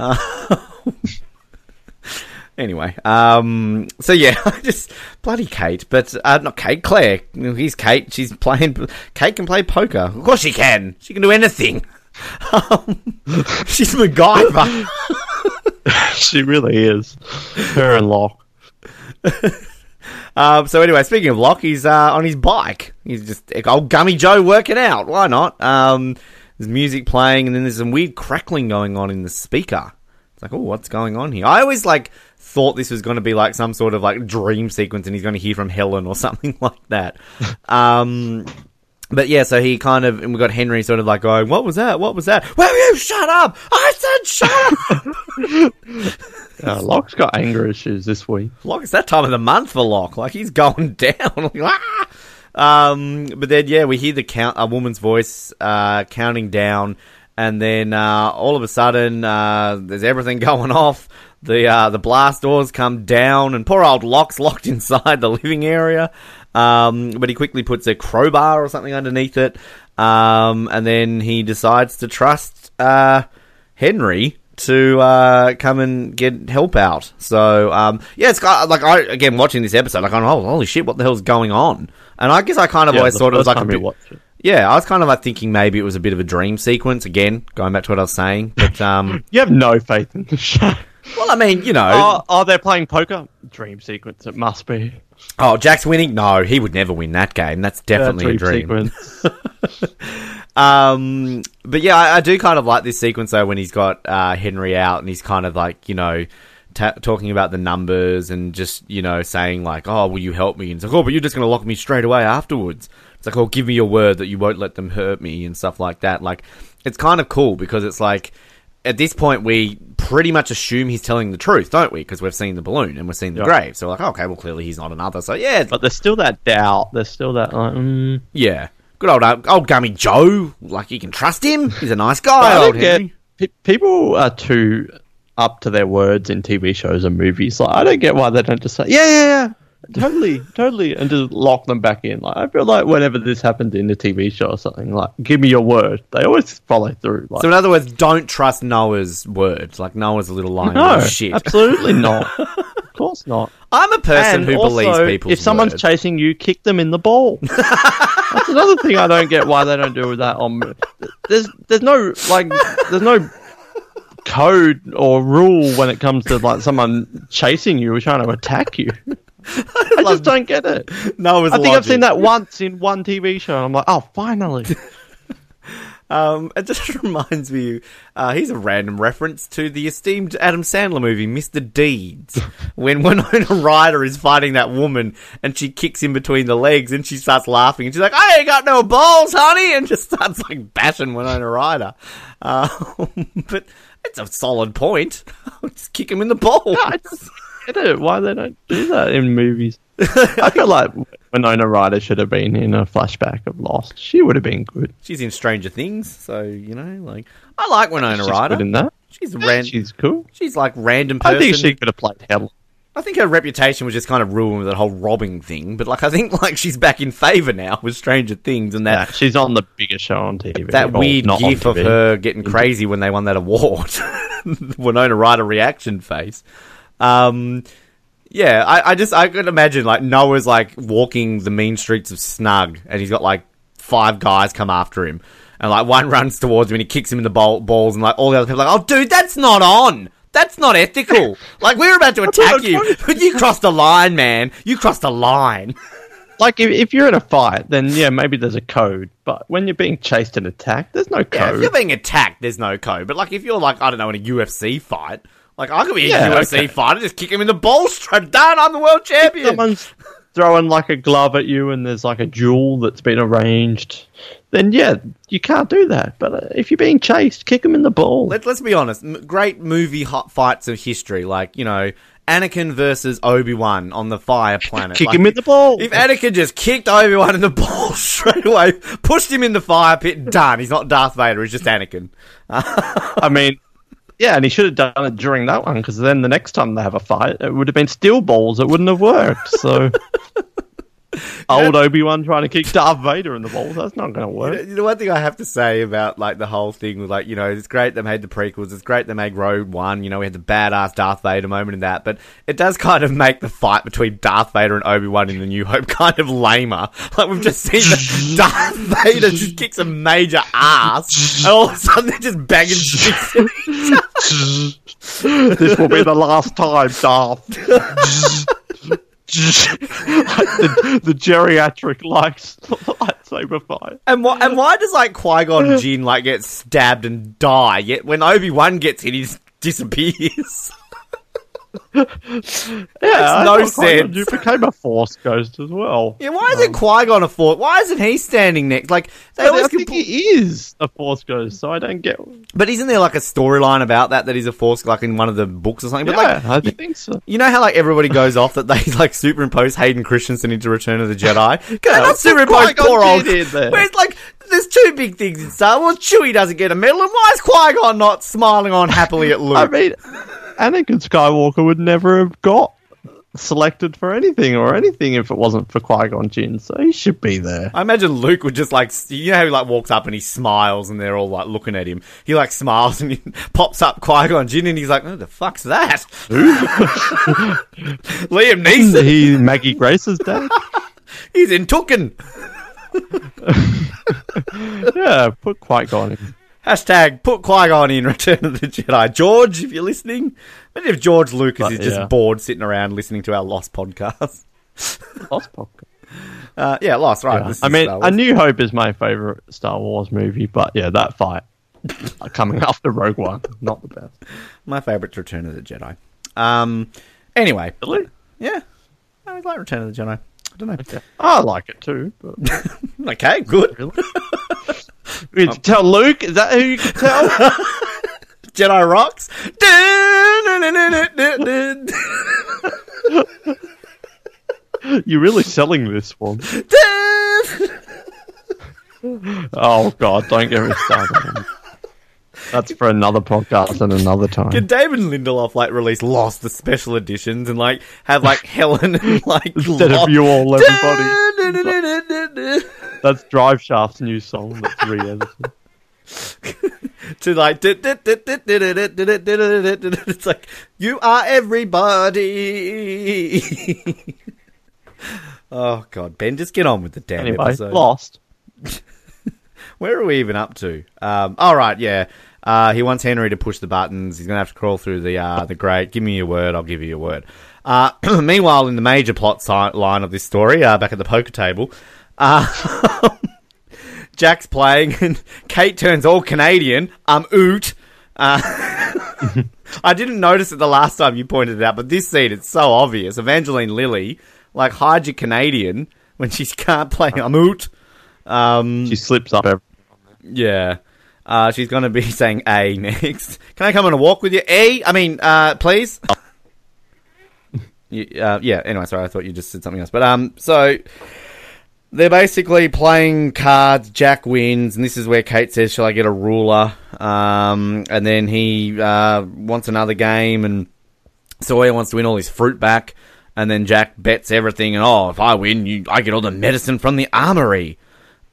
Uh, anyway, um, so yeah, just bloody Kate, but uh, not Kate, Claire. He's Kate. She's playing. Kate can play poker. Of course she can. She can do anything. Um, she's MacGyver. she really is. Her and Locke. Um, so anyway, speaking of Locke, he's uh, on his bike. He's just old Gummy Joe working out. Why not? Um, there's music playing, and then there's some weird crackling going on in the speaker. It's like, oh, what's going on here? I always like thought this was going to be like some sort of like dream sequence, and he's going to hear from Helen or something like that. um, but yeah, so he kind of, and we got Henry sort of like going, "What was that? What was that? Will you shut up? I said shut up." Uh, Locke's got anger issues this week. Locke, it's that time of the month for Locke. Like he's going down. Like, ah! Um, but then yeah, we hear the count a woman's voice uh, counting down, and then uh, all of a sudden uh, there's everything going off. The uh, the blast doors come down, and poor old Locke's locked inside the living area. Um, but he quickly puts a crowbar or something underneath it, um, and then he decides to trust uh, Henry to uh, come and get help out. So um, yeah, it's got like I again watching this episode, like I'm oh holy shit, what the hell's going on? And I guess I kind of Yeah, always thought it was like a bit, yeah, I was kind of like thinking maybe it was a bit of a dream sequence. Again, going back to what I was saying, but um, You have no faith in the show. well, I mean, you know, Oh, oh, they're playing poker? Dream sequence, it must be. oh, Jack's winning. No, he would never win that game. That's definitely a dream. Um, but yeah, I, I do kind of like this sequence though when he's got uh, Henry out and he's kind of like you know ta- talking about the numbers and just you know saying like, "Oh, will you help me?" And it's like, "Oh, but you're just going to lock me straight away afterwards." It's like, "Oh, give me your word that you won't let them hurt me" and stuff like that. Like, it's kind of cool because it's like at this point we pretty much assume he's telling the truth, don't we? Because we've seen the balloon and we've seen the Yeah. grave, so we're like, okay, well, clearly he's not another. So yeah, but there's still that doubt. There's still that, like, mm. yeah. Good old uh, old Gummy Joe. Like you can trust him. He's a nice guy. I Old get, people are too up to their words in TV shows and movies. Like, I don't get why they don't just say, yeah, yeah, yeah. Totally, totally, and just lock them back in. Like I feel like whenever this happens in a TV show or something, like give me your word, they always follow through. Like, So in other words, don't trust Noah's words. Like Noah's a little lying no, shit. absolutely not. Of course not. I'm a person And who also, believes people's if someone's words. chasing you, kick them in the ball. That's another thing I don't get why they don't do that on. There's there's no like there's no code or rule when it comes to like someone chasing you or trying to attack you. I just don't get it. Noah's I think I've seen that once in one TV show. and I'm like, oh, finally. Um, it just reminds me. Uh, here's a random reference to the esteemed Adam Sandler movie, Mr. Deeds, when Winona Ryder is fighting that woman and she kicks him between the legs and she starts laughing and she's like, "I ain't got no balls, honey," and just starts like bashing Winona Ryder. Um, but it's a solid point. just kick him in the balls. Just get it. Why they don't do that in movies? I feel like Winona Ryder should have been in a flashback of Lost. She would have been good. She's in Stranger Things, so you know, like I like Winona She's Ryder. good in that. She's ran- she's, cool. She's like random person. I think she could have played Helen. I think her reputation was just kind of ruined with that whole robbing thing. But like, I think like she's back in favor now with Stranger Things and that Yeah, she's on the biggest show on TV. that weird gif of her getting crazy when they won that award. Winona Ryder reaction face. Um, yeah, I, I just I could imagine like Noah's like walking the mean streets of Snug, and he's got like five guys come after him, and like one runs towards him and he kicks him in the ball, balls, and like all the other people are like, oh dude, that's not on. That's not ethical. like we were about to attack you, but you crossed the line, man. You crossed the line. Like if, if you're in a fight, then yeah, maybe there's a code. But when you're being chased and attacked, there's no Yeah, if you're being attacked, there's no code. But like, if you're like, I don't know, in a UFC fight, like I could be a Yeah, UFC okay. fighter, just kick him in the balls straight down. I'm the world champion. Someone's throwing like a glove at you, and there's like a duel that's been arranged. Then yeah, you can't do that. But uh, if you're being chased, kick him in the ball. Let, let's be honest. M- great movie hot fights of history, like you know, Anakin versus Obi Wan on the Fire Planet. kick Like, him in the ball. If Anakin just kicked Obi Wan in the balls straight away, pushed him in the fire pit, done. He's not Darth Vader. He's just Anakin. I mean, yeah, and he should have done it during that one because then the next time they have a fight, it would have been steel balls. It wouldn't have worked. So. Old Obi Wan trying to kick Darth Vader in the balls. That's not going to You work. know, you know, one thing I have to say about like the whole thing was like, you know, it's great they made the prequels. It's great they made Rogue One. You know, we had the badass Darth Vader moment in that, but it does kind of make the fight between Darth Vader and Obi Wan in the New Hope kind of lamer. Like we've just seen that Darth Vader just kicks a major ass, and all of a sudden they're just banging sticks. at each other. this will be the last time, Darth. the, the geriatric likes lightsaber fight. And why? And why does like Qui Gon Jinn like get stabbed and die? Yet when Obi Wan gets hit, he disappears. Yeah, uh, I no sense. You became a force ghost as well. Yeah, why isn't um, Qui Gon a force? Why isn't he standing next? Like they But I think he is a force ghost, so I don't get. But isn't there like a storyline about that that he's a force, like in one of the books or something? But yeah, like, I think so. you know how like everybody goes off that they like superimpose Hayden Christensen into Return of the Jedi? Can Yeah, not superimpose poor old? Whereas like, there's two big things in Star Wars. Chewie doesn't get a medal, and why is Qui Gon not smiling on happily at Luke? I mean, Anakin Skywalker would never have got selected for anything or anything if it wasn't for Qui Gon Jinn, so he should be there. I imagine Luke would just like you know how he like walks up and he smiles and they're all like looking at him. He like smiles and he pops up Qui Gon Jinn and he's like, "Who the fuck's that?" Liam Neeson. he Maggie Grace's dad. He's in Taken. Yeah, put Qui Gon in. Hashtag put Qui Gon in Return of the Jedi. George, if you're listening, imagine if George Lucas But, is just yeah. bored sitting around listening to our Lost podcast. Lost podcast. Uh, yeah, Lost, right. Yeah. I mean, A New Hope is my favorite Star Wars movie, but yeah, that fight coming after Rogue One, not the best. my favourite's Return of the Jedi. Um, anyway, Really? yeah, I like Return of the Jedi. I don't know. Okay. I like it too. But Okay, good. really? You can tell Luke? Is that who you can tell? Jedi rocks. You're really selling this one. Oh God! Don't get me started. That's for another podcast and another time. Can David Lindelof like release Lost the special editions and like have like Helen and like Instead of you all, everybody. That's Drive Shaft's new song that's re-edited. to like it's like you are everybody. oh god, Ben, just get on with the damn Anyway, episode. Lost. Where are we even up to? Um, all right, yeah. Uh, he wants Henry to push the buttons. He's gonna have to crawl through the uh, the grate. Give me your word. I'll give you your word. Uh, meanwhile, in the major plot si- line of this story, uh, back at the poker table, uh, Jack's playing and Kate turns all Canadian. I'm oot. Uh, I didn't notice it the last time you pointed it out, but this scene it's so obvious. Evangeline Lilly, like hide your Canadian when she can't play I'm oot. Um, She slips up. Every- yeah. Uh, she's going to be saying A next. Can I come on a walk with you? A? I mean, uh, please? You- uh, yeah, anyway, sorry, I thought you just said something else. But, um, so they're basically playing cards. Jack wins, and this is where Kate says, Shall I get a ruler? Um, and then he, uh, wants another game, and Sawyer wants to win all his fruit back, and then Jack bets everything. And oh, if I win, you, I get all the medicine from the armory.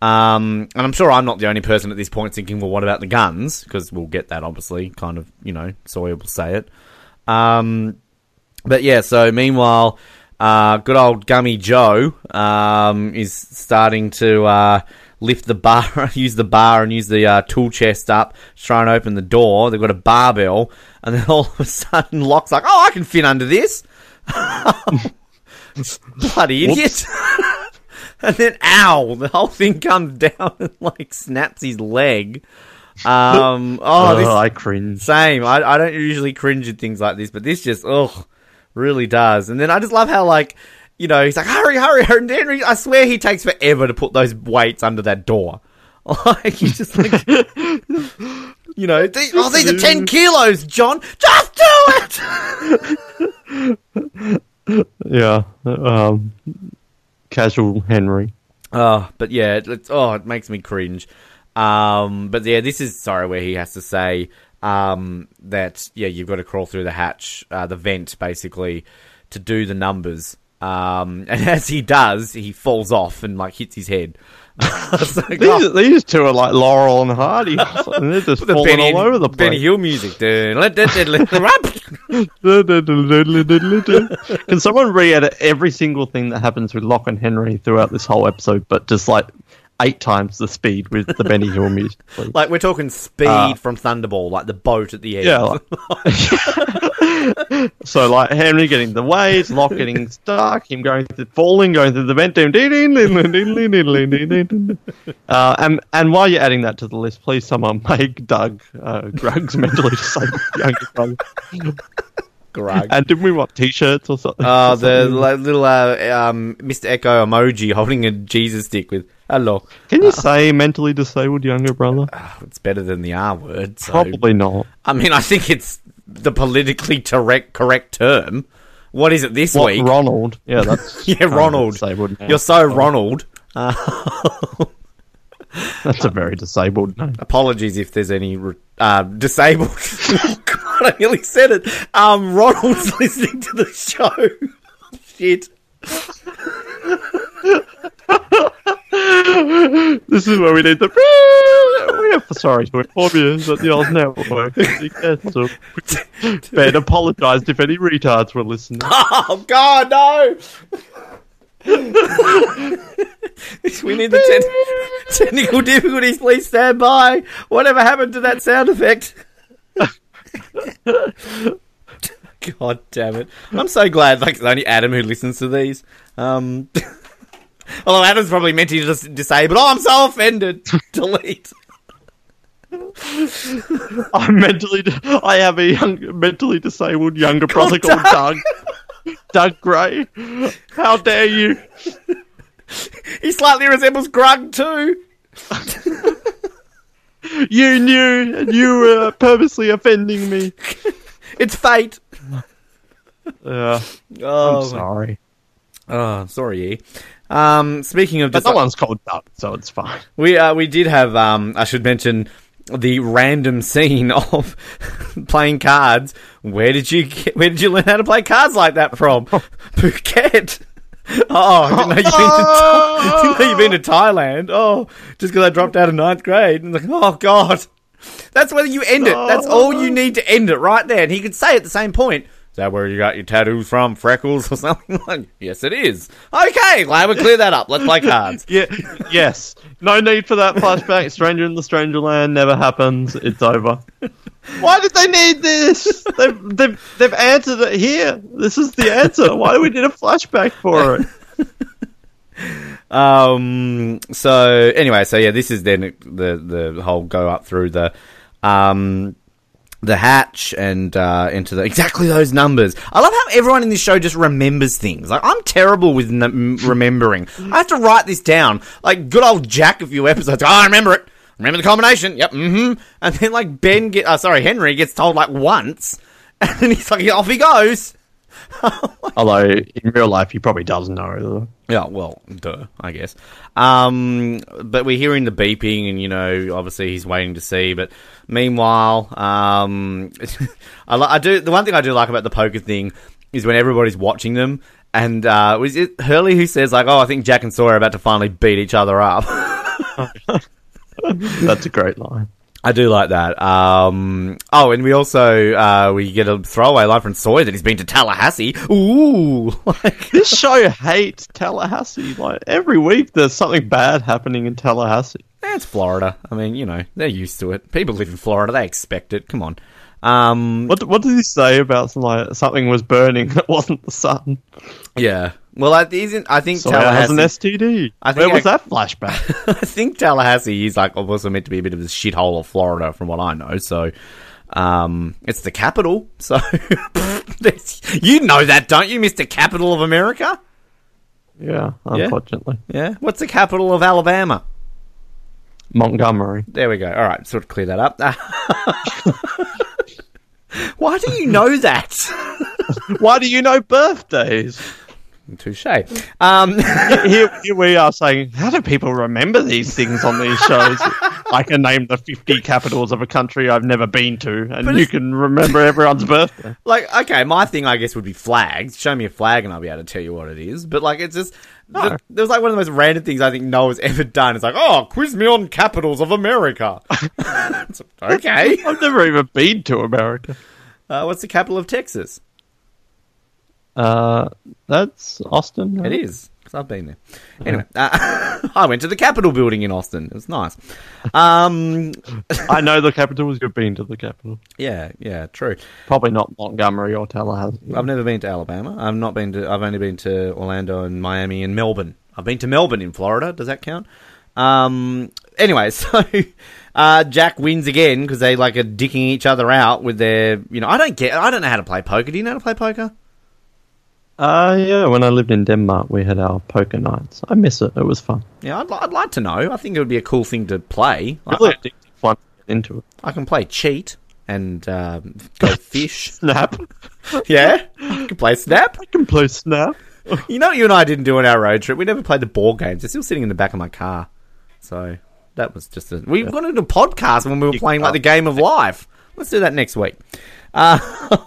Um, and I'm sure I'm not the only person at this point thinking, well, what about the guns? Because we'll get that, obviously. Kind of, you know, Sawyer will say it. Um, but yeah, so meanwhile, uh, good old Gummy Joe um, is starting to uh, lift the bar, use the bar, and use the uh, tool chest up, to try and open the door. They've got a barbell, and then all of a sudden, Locke's like, "Oh, I can fit under this." Bloody idiot! and then, ow! The whole thing comes down and like snaps his leg. Um, oh, Oh, this I cringe. same. I, I don't usually cringe at things like this, but this just ugh really does. And then I just love how like you know he's like hurry, hurry, hurry. And Henry, I swear he takes forever to put those weights under that door. Like he's just like you know, "These- oh these are ten kilos, John. Just do it. Yeah. Um, casual Henry. Oh, but yeah, it- it's oh, it makes me cringe. Um, but yeah, this is sorry where he has to say um that yeah, you've got to crawl through the hatch, uh, the vent basically, to do the numbers. Um, and as he does, he falls off and like hits his head. So, oh, These, these two are like Laurel and Hardy. and they're just falling Benny, all over the place. Benny. Hill music. Dude. Can someone re-edit every single thing that happens with Locke and Henry throughout this whole episode, but just like eight times the speed with the Benny Hill music. like we're talking speed uh, from Thunderball, like the boat at the end. Yeah. Like, so like Henry getting the waves, Locke getting stuck, him going through, falling, going through the vent. uh, and and while you're adding that to the list, please someone make Doug uh, Grug's mentally disabled younger brother. Grug. And didn't we want t-shirts or something? Oh, uh, the little uh, um, Mr. Eko emoji holding a Jesus stick with hello. Can you say mentally disabled younger brother? It's better than the R word. So. Probably not. I mean, I think it's the politically correct correct term. What is it this What, week? Ronald? Yeah, that's Yeah, Ronald. Disabled name. You're so Ronald. That's a very disabled name. Apologies if there's any re- uh, disabled. oh, God, I nearly said it. Um, Ronald's listening to the show. Shit. This is where we need the. We are sorry to inform you that the old network is cancelled. Ben apologised if any retards were listening. Oh God, no! we need the ten- technical difficulties. Please stand by. Whatever happened to that sound effect? God damn it! I'm so glad. Like it's only Adam who listens to these. Um, although Adam's probably mentally dis- disabled. Oh, I'm so offended. Delete. I'm mentally. I have a young, mentally disabled younger brother Called called Doug. Doug Gray. How dare you? He slightly resembles Grug too. You knew, and you were purposely offending me. It's fate. Yeah, Oh, I'm sorry. Oh, sorry. E. Um, speaking of But that one's called Doug, so it's fine. We uh, we did have um I should mention the random scene of playing cards. Where did you get, where did you learn how to play cards like that from? Phuket. Oh, I didn't know you've been to, didn't know you've been to Thailand. Oh, just because I dropped out of ninth grade. And like, oh god, that's where you end it. That's all you need to end it right there. And he could say at the same point. Is that where you got your tattoos from? Freckles or something like? Yes, it is. Okay, glad we clear that up. Let's play cards. Yeah, yes. No need for that flashback. Stranger in the Stranger Land never happens. It's over. Why did they need this? They've, they've, they've answered it here. This is the answer. Why do we need a flashback for it? Um. So anyway, so yeah, this is then the the whole go up through the um the hatch and uh, into the exactly those numbers. I love how everyone in this show just remembers things. Like I'm terrible with n- remembering. I have to write this down. Like good old Jack, a few episodes. Oh, I remember it. Remember the combination? Yep. Mm-hmm. And then like Ben get, uh, sorry, Henry gets told like once, and he's like, off he goes. Although in real life, he probably does know. Yeah, well, duh, I guess. Um, but we're hearing the beeping, and you know, obviously he's waiting to see. But meanwhile, um, I, li- I do the one thing I do like about the poker thing is when everybody's watching them, and uh, was it Hurley who says like, "Oh, I think Jack and Sawyer are about to finally beat each other up." That's a great line. I do like that. Um, oh, and we also uh, we get a throwaway line from Sawyer that he's been to Tallahassee. Ooh, like, This show hates Tallahassee. Like every week, there's something bad happening in Tallahassee. it's Florida. I mean, you know, they're used to it. People live in Florida; they expect it. Come on. Um, What What did he say about like something was burning that wasn't the sun? yeah. Well, I, isn't, I think So has an STD. I think Where was I- that flashback? I think Tallahassee is like also meant to be a bit of a shithole of Florida, from what I know. So, um, it's the capital. So, you know that, don't you, Mister Capital of America? yeah, unfortunately, Yeah. What's the capital of Alabama? Montgomery. There we go. All right, sort of clear that up. Why do you know that? Why do you know birthdays? Touche. Um, here, here we are saying, how do people remember these things on these shows? I can name the 50 capitals of a country I've never been to, and you can remember everyone's birthday. like, okay, my thing, I guess, would be flags. Show me a flag, and I'll be able to tell you what it is. But like, it's just No. th- there was like one of the most random things I think Noah's ever done. It's like, oh, quiz me on capitals of America. Like, okay, I've never even been to America. uh, what's the capital of Texas? Uh, that's Austin. It right? is. Because I've been there. Anyway, uh, I went to the Capitol building in Austin. It was nice. Um, I know the capitals. You've been to the Capitol. yeah, yeah, true. Probably not Montgomery or Tallahassee. I've never been to Alabama. I've not been to. I've only been to Orlando and Miami and Melbourne. I've been to Melbourne in Florida. Does that count? Um. Anyway, so uh, Jack wins again because they like are dicking each other out with their. You know, I don't get. I don't know how to play poker. Do you know how to play poker? Uh, yeah, when I lived in Denmark, we had our poker nights. I miss it. It was fun. Yeah, I'd, I'd like to know. I think it would be a cool thing to play. Really I, fun into it. I can play cheat and um, go fish. Snap. yeah, I can play Snap. I can play Snap. You know you and I didn't do on our road trip? We never played the board games. They're still sitting in the back of my car. So that was just a. We wanted to podcast when we were playing like the game of life. Let's do that next week. Uh,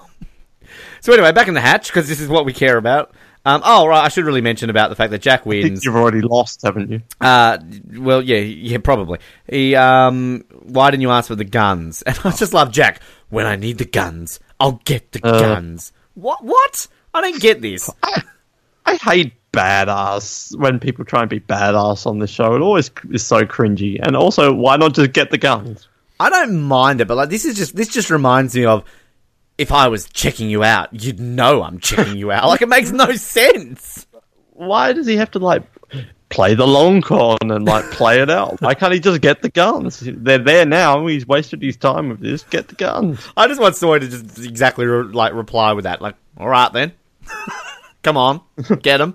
so anyway, back in the hatch because this is what we care about. Um, oh right, I should really mention about the fact that Jack I wins. you've already lost, haven't you? Uh, well, yeah, yeah, probably. He, um, why didn't you ask for the guns? And I just love Jack. When I need the guns, I'll get the Uh. guns. What? What? I don't get this. I hate badass when people try and be badass on the show. It always is so cringy. And also, why not just get the guns? I don't mind it, but like this is just this just reminds me of if I was checking you out, you'd know I'm checking you out. Like it makes no sense. Why does he have to like play the long con and like play it out? Why can't he just get the guns? They're there now. He's wasted his time with this. Get the guns. I just want Sawyer to just exactly re- like reply with that. Like, all right then, come on, get him.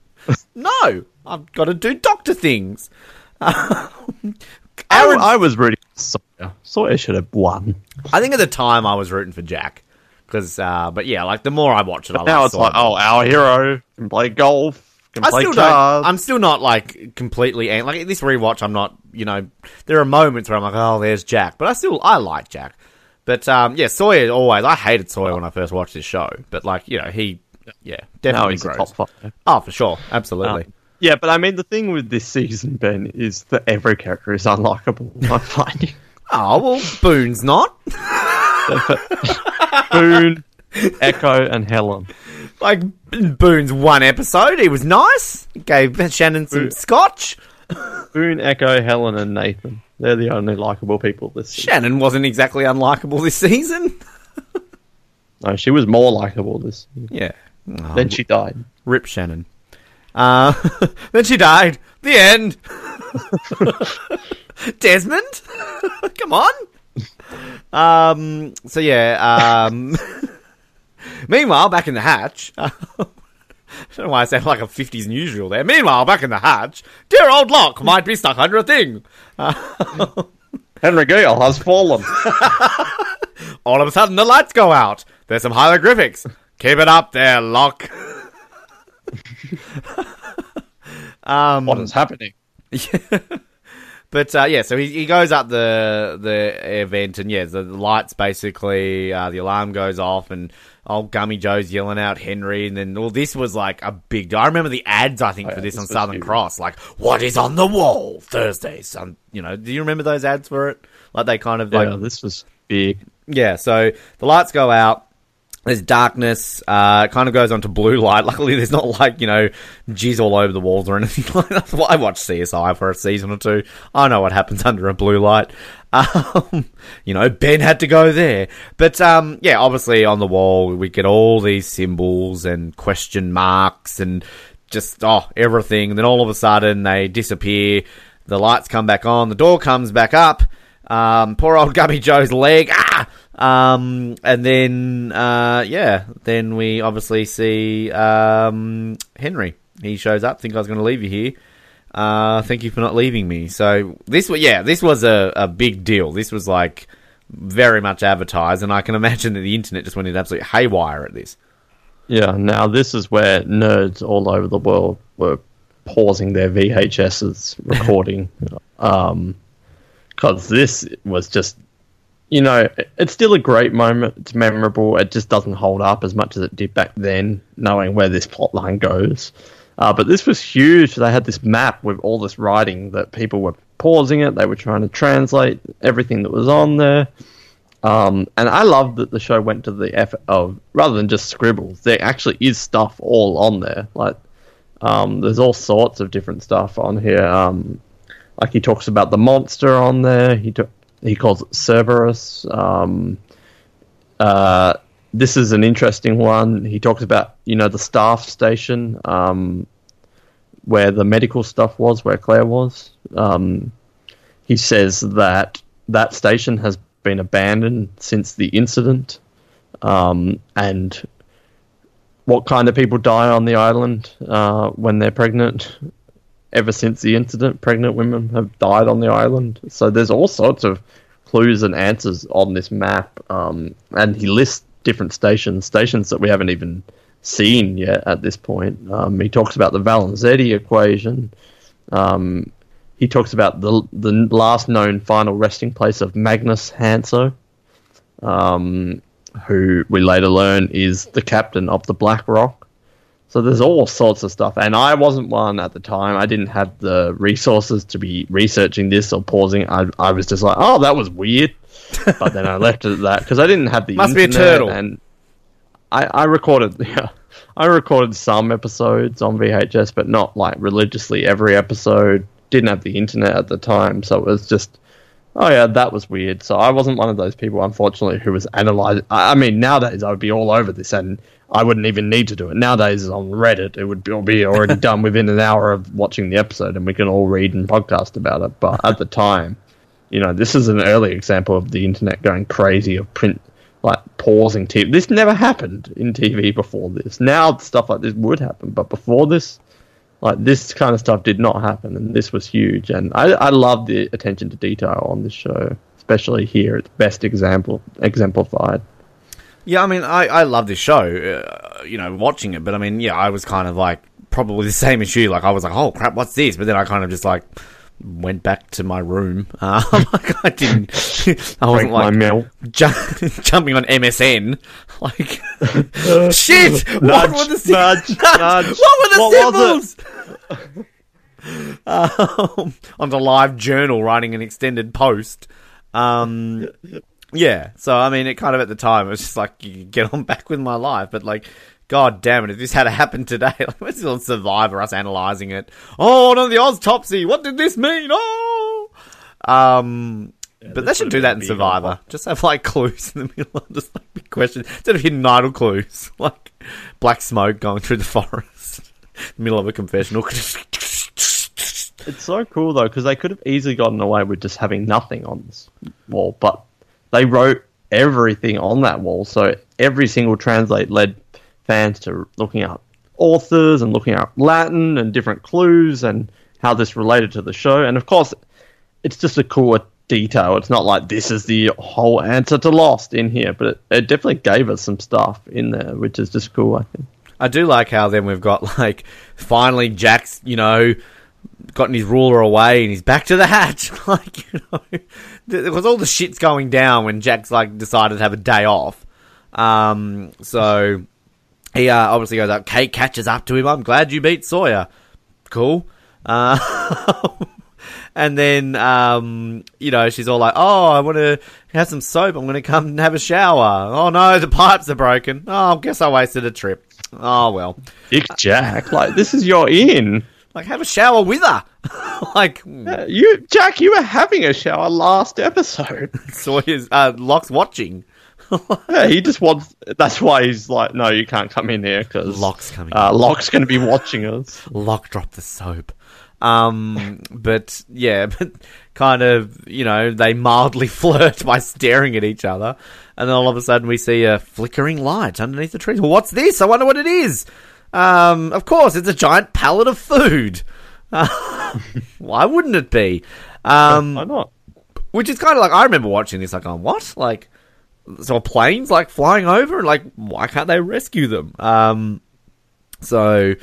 no, I've got to do doctor things. Um, I, Aaron, I was rooting for Sawyer. Sawyer should have won. I think at the time I was rooting for Jack because, uh, but yeah, like the more I watch it, I Now like it's Sawyer like, oh, our hero can play golf, can I play still cards. don't. I'm still not like completely ang- like this rewatch. I'm not. You know, there are moments where I'm like, oh, there's Jack, but I still I like Jack. But um, yeah, Sawyer always. I hated Sawyer when I first watched this show, but like you know, he yeah now definitely he's a grows. top five. Oh, for sure, absolutely. Um, yeah, but I mean, the thing with this season, Ben, is that every character is unlikable. I'm finding oh well, Boone's not Boone, Eko, and Helen. like Boone's one episode. He was nice. Gave Shannon some Boone- scotch. Boone, Eko, Helen, and Nathan. They're the only likable people this season. Shannon wasn't exactly unlikable this season. No, she was more likable this season. Yeah. Oh, Then she died. Rip Shannon. Uh, then she died. The end. Desmond, come on. Um. So yeah. Um. meanwhile, back in the hatch. I don't know why I sound like a '50s newsreel there. Meanwhile, back in the hatch, dear old Locke might be stuck under a thing. Henry Gale has fallen. All of a sudden, the lights go out. There's some hieroglyphics. Keep it up there, Locke. um, What is happening? But uh, yeah, so he, he goes up the the event, and yeah, the, the lights basically, uh, the alarm goes off, and old Gummy Joe's yelling out Henry, and then all this was like a big. I remember the ads, I think, Oh, for yeah, this on Southern huge. Cross, like what is on the wall Thursday, Um, you know, do you remember those ads for it? Like they kind of like this was big. yeah, so the lights go out. There's darkness. Uh, it kind of goes on to blue light. Luckily, there's not like you know jizz all over the walls or anything like that. Well, I watched CSI for a season or two. I know what happens under a blue light. Um, you know, Ben had to go there, but um, yeah, obviously on the wall we get all these symbols and question marks and just oh everything. And then all of a sudden they disappear. The lights come back on. The door comes back up. Um, poor old Gummy Joe's leg. Ah! Um, and then, uh, yeah, then we obviously see, um, Henry. He shows up. Think I was going to leave you here. Uh, thank you for not leaving me. So this was, yeah, this was a, a big deal. This was like very much advertised, and I can imagine that the internet just went into absolute haywire at this. Yeah, now this is where nerds all over the world were pausing their VHSs recording. um, because this was just, you know, it's still a great moment. It's memorable. It just doesn't hold up as much as it did back then, knowing where this plot line goes. Uh, but this was huge. They had this map with all this writing that people were pausing it. They were trying to translate everything that was on there. Um, and I love that the show went to the effort of rather than just scribbles, there actually is stuff all on there. Like, um, there's all sorts of different stuff on here. Um, like he talks about the monster on there. He to- he calls it Cerberus. Um, uh, this is an interesting one. He talks about you know the staff station um, where the medical stuff was, where Claire was. Um, he says that that station has been abandoned since the incident, um, and what kind of people die on the island uh, when they're pregnant. Ever since the incident, pregnant women have died on the island. So there's all sorts of clues and answers on this map, um, and he lists different stations, stations that we haven't even seen yet at this point. Um, he talks about the Valenzetti equation. Um, he talks about the the last known final resting place of Magnus Hanso, um, who we later learn is the captain of the Black Rock. So there's all sorts of stuff, and I wasn't one at the time. I didn't have the resources to be researching this or pausing. I, I was just like, oh, that was weird, but then I left it at that because I didn't have the Must be a internet, turtle. and I, I recorded yeah, I recorded some episodes on VHS, but not like religiously every episode. Didn't have the internet at the time, so it was just oh yeah, that was weird. So I wasn't one of those people, unfortunately, who was analyzing. I, I mean, nowadays I would be all over this, and I wouldn't even need to do it. Nowadays on Reddit, it would be already done within an hour of watching the episode, and we can all read and podcast about it. But at the time, you know, this is an early example of the internet going crazy of print like pausing TV. This never happened in TV before this. Now stuff like this would happen, but before this, like this kind of stuff did not happen, and this was huge. And I, I love the attention to detail on this show, especially here. It's best example exemplified. Yeah, I mean, I, I love this show, uh, you know, watching it, but I mean, yeah, I was kind of like, probably the same as you. Like, I was like, oh crap, what's this? But then I kind of just like went back to my room. Um, like, I didn't, I wasn't my like ju- jumping on MSN. Like, shit! what were the sy- nudge, nudge. What were the What symbols? um, on the live journal, writing an extended post. Um, yeah, so I mean, it kind of at the time it was just like you get on back with my life, but like, god damn it, if this had happened today, like, this is on Survivor, us analyzing it. Oh, no, the Oz Topsy, what did this mean? Oh, um, but they should do that in Survivor. offer. Just have like clues in the middle, of just like big questions instead of hidden idol clues, like black smoke going through the forest, middle of a confessional. It's so cool though because they could have easily gotten away with just having nothing on this wall, but they wrote everything on that wall. So every single translate led fans to looking up authors and looking up Latin and different clues and how this related to the show. And of course, it's just a cool detail. It's not like this is the whole answer to Lost in here, but it, it definitely gave us some stuff in there, which is just cool. I think. I do like how then we've got like finally Jack's, you know, gotten his ruler away and he's back to the hatch. like, you know, because all the shit's going down when Jack's like decided to have a day off. Um, so he uh, obviously goes up. Kate catches up to him. I'm glad you beat Sawyer. Cool. Uh, and then um, you know she's all like, "Oh, I want to have some soap. I'm going to come and have a shower. Oh no, the pipes are broken. Oh, I guess I wasted a trip. Oh well, Dick Jack, like this is your inn. like have a shower with her. like Uh, You, Jack, you were having a shower last episode. Sawyer's uh, Locke's watching. yeah, he just wants. That's why he's like, no, you can't come in here because Locke's coming. Uh, Locke's going to be watching us. Locke dropped the soap. Um, but yeah, but kind of, you know, they mildly flirt by staring at each other, and then all of a sudden we see a flickering light underneath the trees. Well, what's this? I wonder what it is. Um, of course, it's a giant pallet of food. why wouldn't it be? Um, Why not? which is kind of like I remember watching this, like, on what? Like, so a plane's like flying over, and like, why can't they rescue them? Um, so,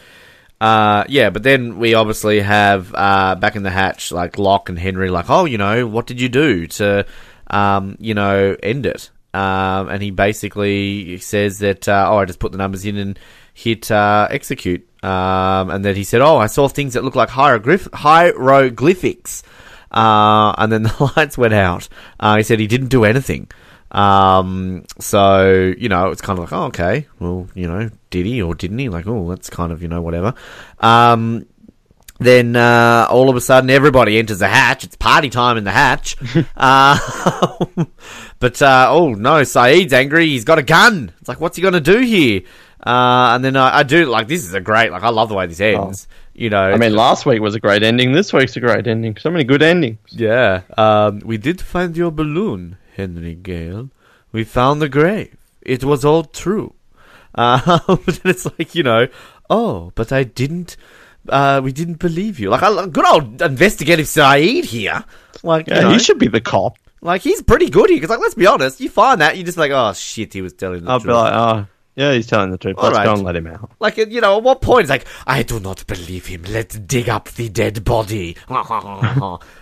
uh, yeah, but then we obviously have uh, back in the hatch, like Locke and Henry, like, oh, you know, what did you do to, um, you know, end it? Um, and he basically says that, uh, oh, I just put the numbers in and hit uh, execute. Um, and then he said, oh, I saw things that look like hieroglyph- hieroglyphics. Uh, and then the lights went out. Uh, he said he didn't do anything. Um, so, you know, it's kind of like, oh, okay. Well, you know, did he or didn't he? Like, oh, that's kind of, you know, whatever. Um, then uh, all of a sudden everybody enters the hatch. It's party time in the hatch. uh, but uh, oh no, Sayid's angry. He's got a gun. It's like, what's he gonna do here? Uh, and then I, I do like this is a great like I love the way this ends. You know, I mean, last week was a great ending. This week's a great ending. So many good endings. yeah. Um, we did find your balloon, Henry Gale. We found the grave. It was all true. Uh, but it's like you know, oh, but I didn't. Uh, we didn't believe you. Like, I, good old investigative Sayid here. Like, Yeah, you know, he should be the cop. like he's pretty good here. Because, like, let's be honest, you find that you're just like, oh shit, he was telling the truth. I'll be like, oh, yeah, he's telling the truth. All Let's right. go and let him out. Like, you know, at what point it's like, I do not believe him. Let's dig up the dead body.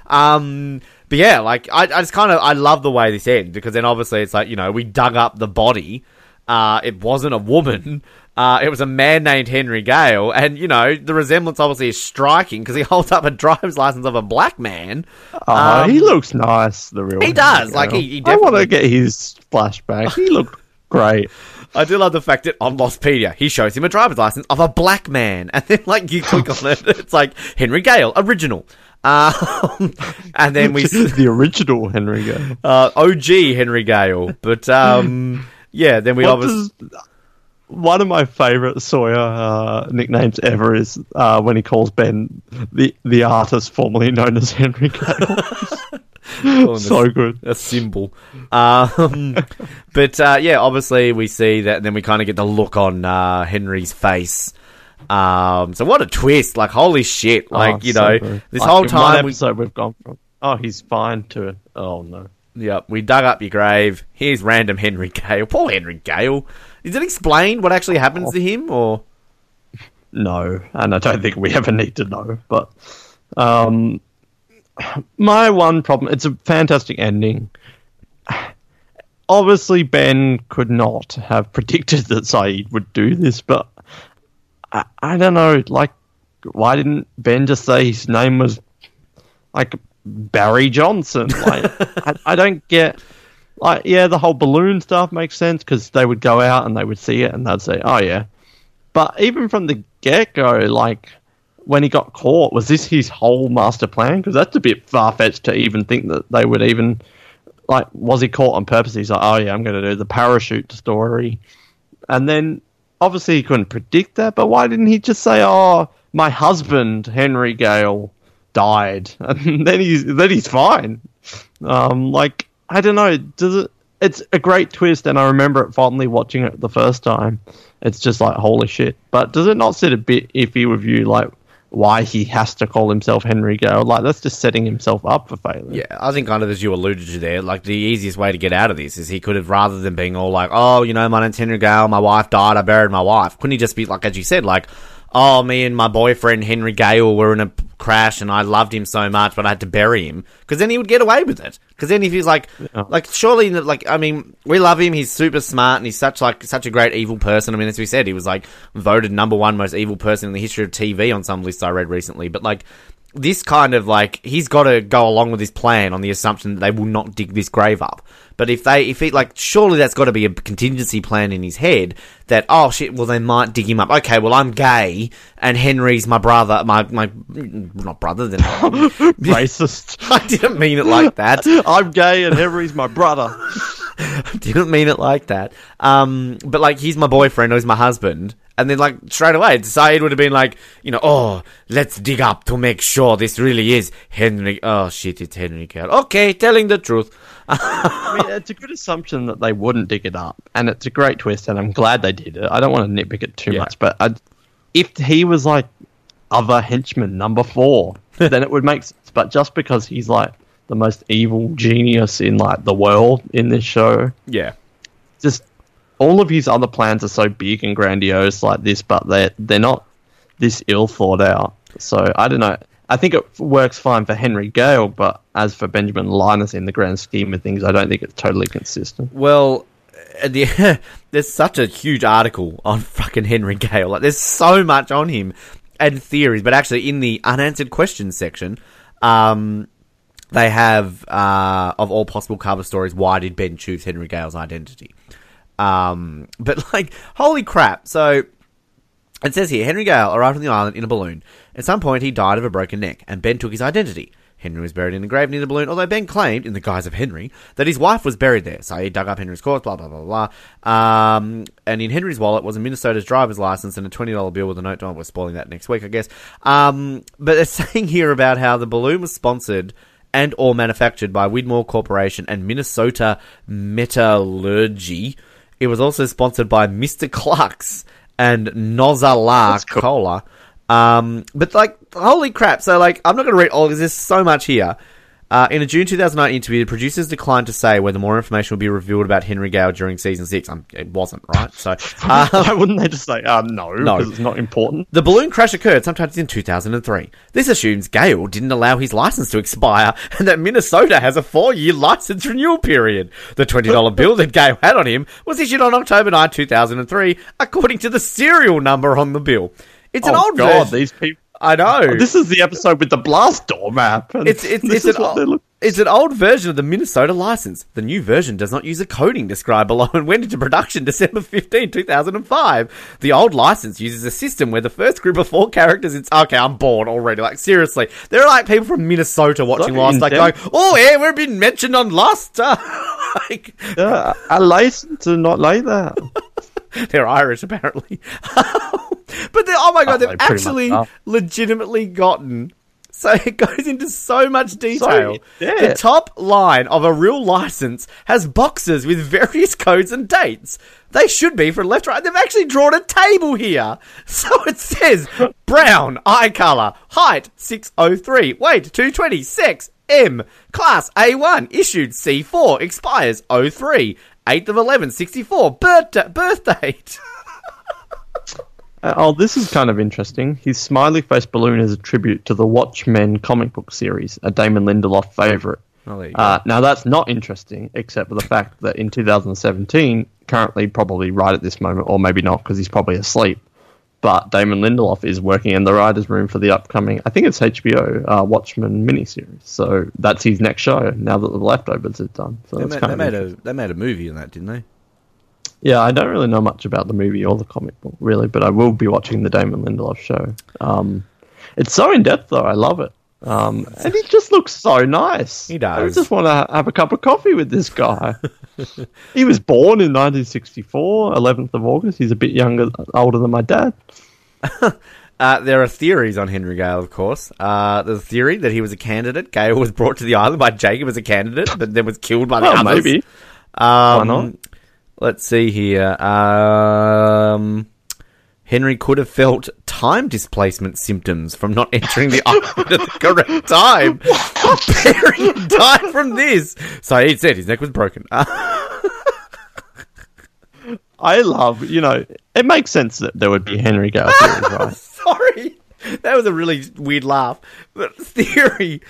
um, but yeah, like, I, I just kind of, I love the way this ends because then obviously it's like, you know, we dug up the body. Uh, it wasn't a woman. Uh, it was a man named Henry Gale. And, you know, the resemblance obviously is striking because he holds up a driver's license of a black man. Oh, Um, he looks nice. The real. he does, like, he- he I want to get his flashback. He looked great. I do love the fact that on Lostpedia, he shows him a driver's license of a black man. And then, like, you click on it, it's like, Henry Gale, original. Um, and then we, the original Henry Gale. uh, OG Henry Gale. But, um, yeah, then we What obviously, does- one of my favorite Sawyer uh, nicknames ever is uh, when he calls Ben the the artist formerly known as Henry Gale. so good. a symbol. Um, but, uh, yeah, obviously we see that, and then we kind of get the look on, uh, Henry's face. Um, so what a twist. Like, holy shit. Like, Oh, you so know, good. this Like, whole time one we, episode we've gone from oh he's fine to oh no. Yep, we dug up your grave. Here's random Henry Gale. Poor Henry Gale. Is it explained what actually happens to him, or No, and I don't think we ever need to know. But um, my one problem it's a fantastic ending. Obviously, Ben could not have predicted that Sayid would do this, but I, I don't know. Like, why didn't Ben just say his name was like Barry Johnson? Like, I, I don't get. Like, yeah, the whole balloon stuff makes sense because they would go out and they would see it and they'd say, "Oh yeah." But even from the get go, like when he got caught, was this his whole master plan? Because that's a bit far fetched to even think that they would even like. Was he caught on purpose? He's like, "Oh yeah, I'm going to do the parachute story," and then obviously he couldn't predict that. But why didn't he just say, "Oh, my husband Henry Gale died," and then he's then he's fine. Um, like I don't know. Does it? It's a great twist, and I remember it fondly watching it the first time. It's just like holy shit. But does it not sit a bit iffy with you? Like, why he has to call himself Henry Gale. Like that's just setting himself up for failure. Yeah, I think kind of as you alluded to there, like the easiest way to get out of this is he could have rather than being all like, oh, you know, my name's Henry Gale, my wife died, I buried my wife. Couldn't he just be like, as you said, like, oh, me and my boyfriend Henry Gale were in a crash and I loved him so much, but I had to bury him because then he would get away with it. Because then if he's like, Yeah. like surely, like I mean, we love him. He's super smart and he's such like such a great evil person. I mean, as we said, he was like voted number one most evil person in the history of TV on some lists I read recently. But like this kind of like he's got to go along with his plan on the assumption that they will not dig this grave up. But if they, if he like, surely that's got to be a contingency plan in his head that oh shit, well they might dig him up. Okay, well I'm gay and Henry's my brother, my my not brother. Then Racist. I didn't mean it like that. I'm gay and Henry's my brother. didn't mean it like that. Um, but like he's my boyfriend or he's my husband. And then, like, straight away, Sayid would have been like, you know, oh, let's dig up to make sure this really is Henry. Oh, shit, it's Henry. Okay, telling the truth. I mean, it's a good assumption that they wouldn't dig it up, and it's a great twist, and I'm glad they did it. I don't want to nitpick it too Yeah. much, but i if he was like other henchman number four, then it would make sense. But just because he's like the most evil genius in like the world in this show, Yeah. just all of his other plans are so big and grandiose like this, but they're they're not this ill thought out. So I don't know. I think it works fine for Henry Gale, but as for Benjamin Linus in the grand scheme of things, I don't think it's totally consistent. Well, the, there's such a huge article on fucking Henry Gale. Like, there's so much on him and theories, but actually, in the unanswered questions section, um, they have uh, of all possible cover stories. Why did Ben choose Henry Gale's identity? Um, but like, holy crap! So it says here Henry Gale arrived on the island in a balloon. At some point, he died of a broken neck, and Ben took his identity. Henry was buried in a grave near the balloon, although Ben claimed, in the guise of Henry, that his wife was buried there. So he dug up Henry's corpse, blah, blah, blah, blah. Um, and in Henry's wallet was a Minnesota's driver's license and a $20 bill with a note. Oh, we're spoiling that next week, I guess. Um, but they're saying here about how the balloon was sponsored and or manufactured by Widmore Corporation and Minnesota Metallurgy. It was also sponsored by Mr. Cluck's and Nozala cool. Cola. Um, but like, holy crap! So like, I'm not going to read all because there's so much here. Uh, in a June 2009 interview, the producers declined to say whether more information will be revealed about Henry Gale during season six. Um, it wasn't right. So uh, Why wouldn't they just say, uh, no, No. because it's not important? the balloon crash occurred sometime in 2003. This assumes Gale didn't allow his license to expire and that Minnesota has a four year license renewal period. The $20 bill that Gale had on him was issued on October 9, 2003, according to the serial number on the bill. It's an oh, old God, version. these people. I know. This is the episode with the blast door map. It's it's it's is an, what they old, look- it's an old version of the Minnesota license. The new version does not use a coding described below and went into production December 15, 2005. The old license uses a system where the first group of four characters it's okay, I'm bored already. Like seriously. There are like people from Minnesota watching Last Lost like going, "Oh, yeah, we've been mentioned on Last like Yeah, a license is not like that. they're Irish apparently. but they oh my god, Oh, they've they pretty much actually oh. legitimately gotten. So it goes into so much detail. yeah. The top line of a real license has boxes with various codes and dates. They should be from left to right. They've actually drawn a table here. So it says brown, eye color, height 603, weight 220, sex M, class A1, issued C4, expires 03, 8th of 11, 64, birth, birth date. Uh, oh, this is kind of interesting. His smiley face balloon is a tribute to the Watchmen comic book series, a Damon Lindelof favorite. Oh, there you go. Uh, now, that's not interesting, except for the fact that in 2017, currently probably right at this moment, or maybe not because he's probably asleep, but Damon Lindelof is working in the writer's room for the upcoming, I think it's HBO, uh, Watchmen miniseries. So that's his next show now that the leftovers are done. So They made, they, made a, they made a movie in that, didn't they? Yeah, I don't really know much about the movie or the comic book, really, but I will be watching the Damon Lindelof show. Um, it's so in depth, though. I love it. Um, and he just looks so nice. He does. I just want to have a cup of coffee with this guy. he was born in 1964, 11th of August. He's a bit younger, older than my dad. Uh, there are theories on Henry Gale, of course. Uh, there's a theory that he was a candidate. Gale was brought to the island by Jacob as a candidate, but then was killed by the Oh, others. maybe. Um, not? Let's see here. Um, Henry could have felt time displacement symptoms from not entering the island at the correct time. Perry died from this. So he said his neck was broken. I love, you know, it makes sense that there would be Henry Gale theories, right? Sorry. That was a really weird laugh. But theory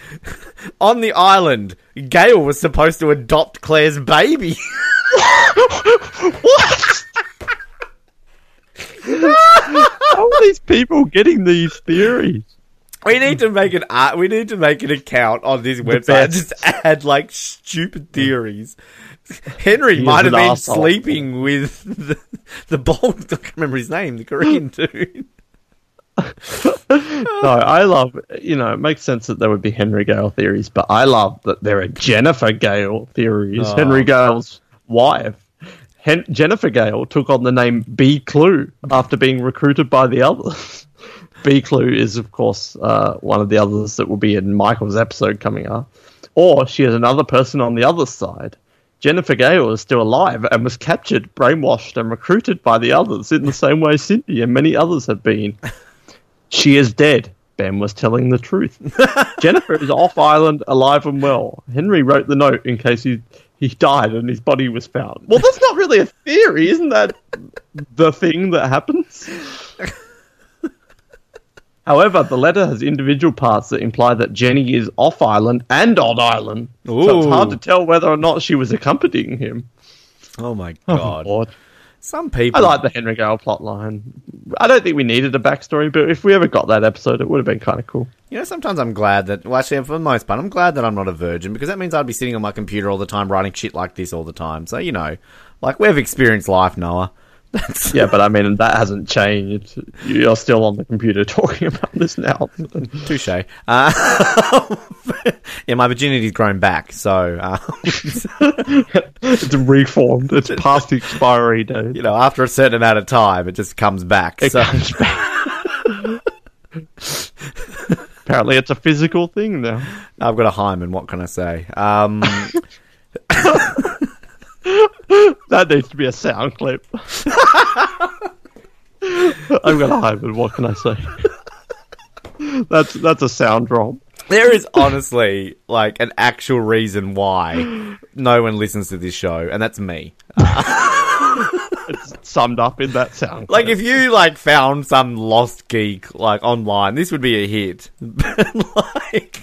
on the island, Gale was supposed to adopt Claire's baby. what? How are these people getting these theories? We need to make an art. We need to make an account on this website. and. Just add like stupid theories. Henry He might have been asshole. sleeping with the, the bald. I can't remember his name. The Korean dude. No, I love, you know, it makes sense that there would be Henry Gale theories, but I love that there are Jennifer Gale theories. Oh. Henry Gale's wife. Hen- Jennifer Gale took on the name Bea Klugh after being recruited by the others. Bea Klugh is, of course, uh, one of the others that will be in Michael's episode coming up. Or she is another person on the other side. Jennifer Gale is still alive and was captured, brainwashed, and recruited by the others in the same way Cindy and many others have been. She is dead. Ben was telling the truth. Jennifer is off island, alive and well. Henry wrote the note in case he he died and his body was found. Well, that's not really a theory, isn't that the thing that happens? However, the letter has individual parts that imply that Jenny is off island and on island. So it's hard to tell whether or not she was accompanying him. Oh my Oh, god! Lord. Some people. I like the Henry Gale plotline. I don't think we needed a backstory, but if we ever got that episode, it would have been kind of cool. You know, sometimes I'm glad that. Well, actually, for the most part, I'm glad that I'm not a virgin because that means I'd be sitting on my computer all the time writing shit like this all the time. So you know, like we've experienced life, Noah. That's Yeah, but I mean, that hasn't changed. You're still on the computer talking about this now. touche. Uh, yeah, my virginity's grown back, so uh, it's reformed. It's past the expiry date. you know, after a certain amount of time, it just comes back. It so comes back. Apparently, it's a physical thing now. I've got a hymen. What can I say? Um, That needs to be a sound clip. I've got a hymen. What can I say? That's that's a sound drop. there is honestly like an actual reason why no one listens to this show, and that's me. It's summed up in that sound. Like if you like found some lost geek like online, this would be a hit. Like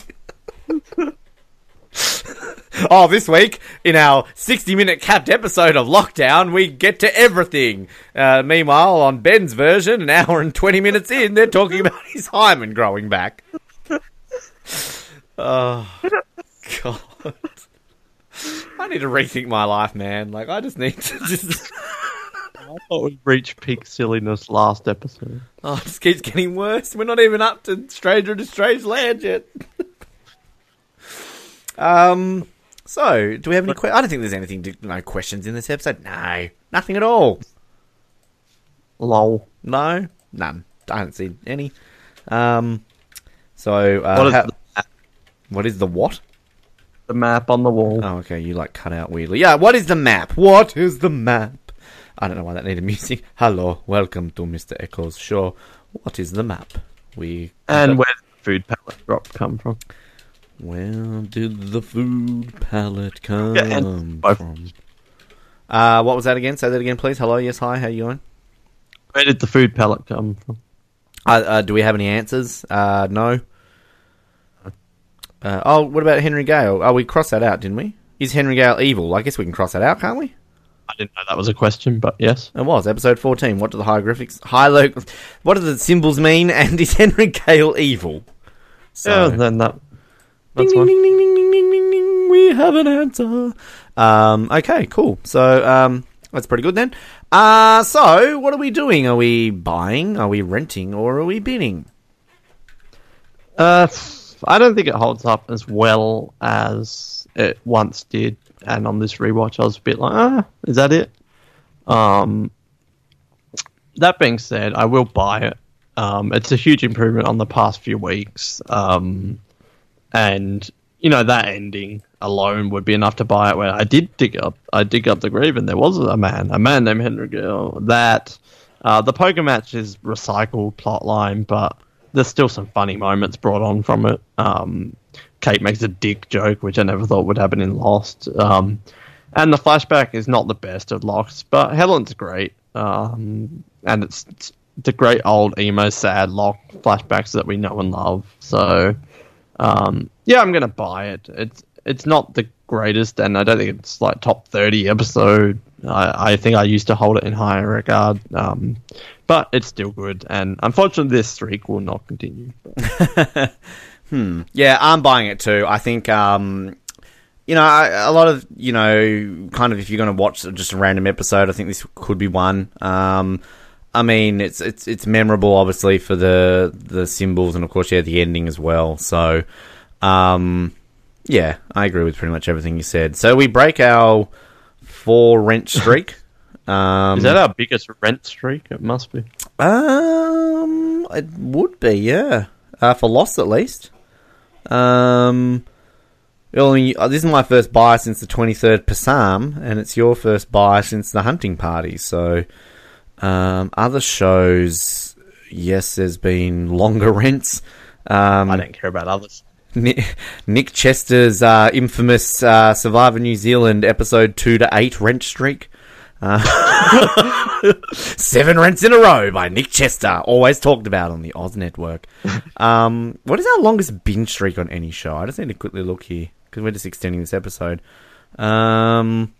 Oh, this week in our 60 minute capped episode of Lockdown, we get to everything. Uh, meanwhile, on Ben's version, an hour and 20 minutes in, they're talking about his hymen growing back. Oh, God. I need to rethink my life, man. Like, I just need to just. I thought we reached peak silliness last episode. Oh, it just keeps getting worse. We're not even up to Stranger to Strange Land yet. um. So, do we have any? Que- I don't think there's anything. To, no questions in this episode. No, nothing at all. Lol. No, none. I haven't seen any. Um. So, uh, What is the, what is the what? the map on the wall? Oh, okay. You like cut out weirdly. Yeah. What is the map? What is the map? I don't know why that needed music. Hello, welcome to Mr. Eko's show. What is the map? We And where did the food pallet drop come from? Where did the food pallet come Yeah, and from? Uh, what was that again? Say that again, please. Hello, yes, hi. How are you going? Where did the food pallet come from? Uh, uh, do we have any answers? Uh, no. Uh, oh, what about Henry Gale? Oh, we crossed that out, didn't we? Is Henry Gale evil? I guess we can cross that out, can't we? I didn't know that was a question, but yes. It was episode fourteen. What do the hieroglyphics, hilo- what do the symbols mean? And is Henry Gale evil? So, Yeah, then that. Ding, That's ding, ding, ding, ding, ding, ding, ding, ding. We have an answer. Um, okay, cool. So um, that's pretty good then. Uh, so what are we doing? Are we buying? Are we renting? Or are we bidding? Uh, I don't think it holds up as well as it once did. And on this rewatch, I was a bit like, ah, is that it? Um, that being said, I will buy it. Um, it's a huge improvement on the past few weeks. Um, and you know that ending alone would be enough to buy it. Where I did dig up, I dig up the grave, and there was a man, a man named Henry Gill. That Uh, the poker match is recycled plotline, but there's still some funny moments brought on from it. Um, Kate makes a dick joke, which I never thought would happen in Lost. Um, and the flashback is not the best of Lost, but Helen's great. Um, and it's, it's the great old emo sad Locke flashbacks that we know and love. So, um, yeah, I'm gonna buy it. It's it's not the greatest, and I don't think it's like top thirty episode. I, I think I used to hold it in higher regard, um, but it's still good. And unfortunately, this streak will not continue. Yeah, I'm buying it too. I think, um, you know, a lot of, you know, kind of if you're going to watch just a random episode, I think this could be one. Um, I mean, it's it's it's memorable, obviously, for the the symbols and of course, yeah, the ending as well. So, um, yeah, I agree with pretty much everything you said. So we break our four rent streak. Um, Is that our biggest rent streak? It must be. Um, it would be, yeah. Uh, for loss at least. Um, well, I mean, uh, this is my first buy since the 23rd Psalm, and it's your first buy since the Hunting Party. So, um, other shows, yes, there's been longer rents. Um, I don't care about others. Nick, Nick Chester's uh, infamous uh, Survivor New Zealand episode 2 to 8 rent streak. Uh, seven rents in a row by Nick Chester, always talked about on the Oz Network. Um, what is our longest binge streak on any show? I just need to quickly look here because we're just extending this episode. Um,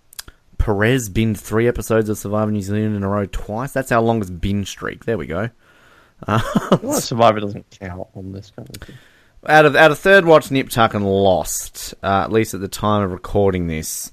Perez binned three episodes of Survivor New Zealand in a row twice. That's our longest binge streak. There we go. Well, Survivor doesn't count on this kind of thing. out of out of third watch, Nip Tuck and Lost. Uh, at least at the time of recording this,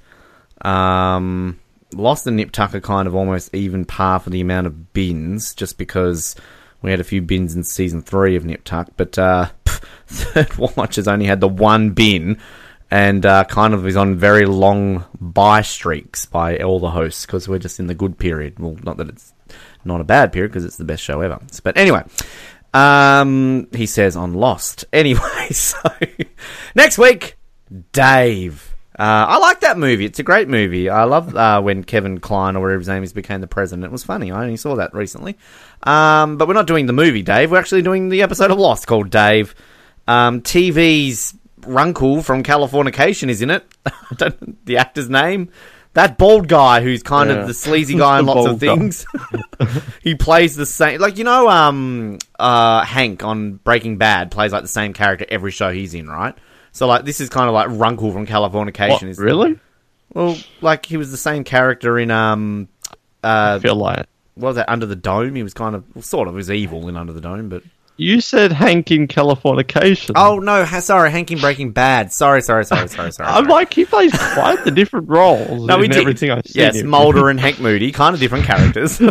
um, Lost and Nip Tuck are kind of almost even par for the amount of bins, just because we had a few bins in season three of Nip Tuck. But uh, third watch has only had the one bin, and uh, kind of is on very long buy streaks by all the hosts because we're just in the good period. Well, not that it's not a bad period because it's the best show ever. But anyway, um, he says on Lost. Anyway, so next week, Dave. Uh, I like that movie. It's a great movie. I love uh, when Kevin Kline or whatever his name is became the president. It was funny. I only saw that recently. Um, but we're not doing the movie, Dave. We're actually doing the episode of Lost called Dave. Um, TV's Runkle from Californication is in it. I don't know the actor's name. That bald guy who's kind Yeah. of the sleazy guy in lots of things. he plays the same, like you know, um, uh, Hank on Breaking Bad plays like the same character every show he's in, right? So like this is kind of like Runkle from Californication. What, is really? Well, like he was the same character in um, uh, I feel like what was that Under the Dome? He was kind of well, sort of was evil in Under the Dome, but you said Hank in Californication. oh no, ha- sorry, Hank in Breaking Bad. Sorry, sorry, sorry, sorry, sorry. I'm sorry. like he plays quite the different roles. No, we did. everything I've seen. yes, him. Mulder and Hank Moody, kind of different characters.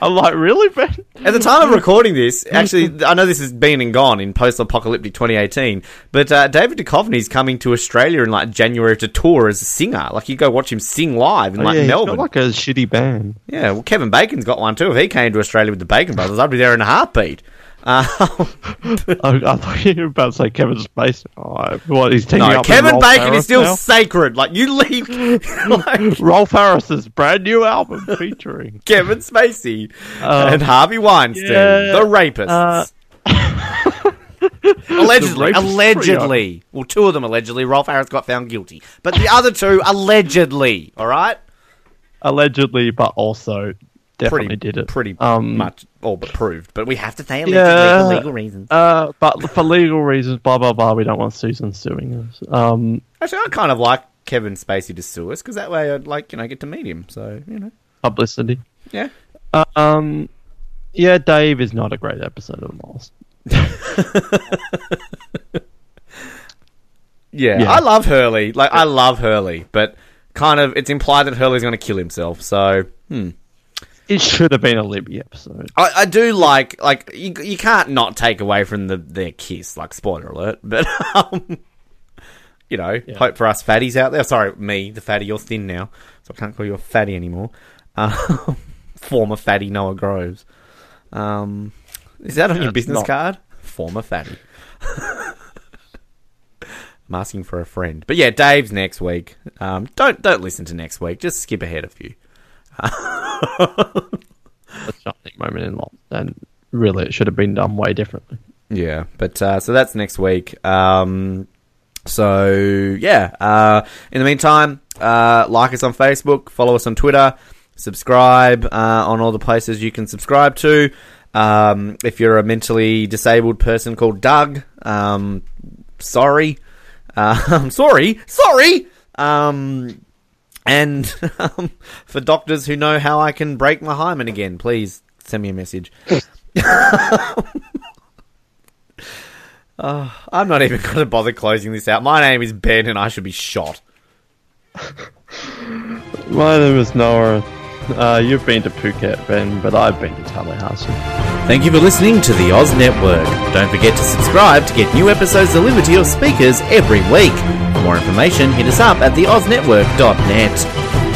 I'm like, really, Ben? At the time of recording this, actually, I know this has been and gone in post-apocalyptic 2018, but uh, David Duchovny's coming to Australia in like January to tour as a singer. Like you go watch him sing live in Oh, like yeah, he's got Melbourne. like a shitty band. yeah, well, Kevin Bacon's got one too. If he came to Australia with the Bacon Brothers, I'd be there in a heartbeat. Uh, I, I thought you were about to say Kevin Spacey. Oh, what he's taking no, up Kevin Bacon Harris is still now? sacred. Like you leave, like Rolf Harris's brand new album featuring. Kevin Spacey Uh, and Harvey Weinstein, yeah, the rapists. uh, Allegedly, allegedly. Well, two of them allegedly. Rolf Harris got found guilty, but the other two allegedly. All right, allegedly, but also definitely pretty did it. Pretty Um, much all but proved. But we have to say allegedly Yeah. for legal reasons. Uh, but for legal reasons, blah blah blah. We don't want Susan suing us. Um, Actually, I kind of like Kevin Spacey to sue us because that way I'd like you know get to meet him. So you know, publicity. yeah. Um, yeah, Dave is not a great episode of Lost. Yeah, Yeah. I love Hurley. Like I love Hurley, but kind of it's implied that Hurley's going to kill himself. So hmm. It should have been a Libby episode. I, I do like like you, you can't not take away from the their kiss. Like spoiler alert, but um, you know, Yeah. hope for us fatties out there. Sorry, me, the fatty. You're thin now, so I can't call you a fatty anymore. Um, former fatty Noah Groves. Um, is that on your business not- card? Former fatty. I'm asking for a friend, but yeah, Dave's next week. Um, don't don't listen to next week. Just skip ahead a few. A shining moment in Lost, and really, it should have been done way differently. Yeah, but uh, so that's next week. Um, so yeah. Uh, in the meantime, uh, like us on Facebook, follow us on Twitter, subscribe uh, on all the places you can subscribe to. Um, if you're a mentally disabled person called Doug, um, sorry, I'm sorry, sorry. And um, for doctors who know how I can break my hymen again, please send me a message. Uh, I'm not even going to bother closing this out. My name is Ben, and I should be shot. My name is Noah. Uh, you've been to Phuket, Ben, but I've been to Tallahassee. Thank you for listening to the Oz Network. Don't forget to subscribe to get new episodes delivered to your speakers every week. For more information, hit us up at theoznetwork.net.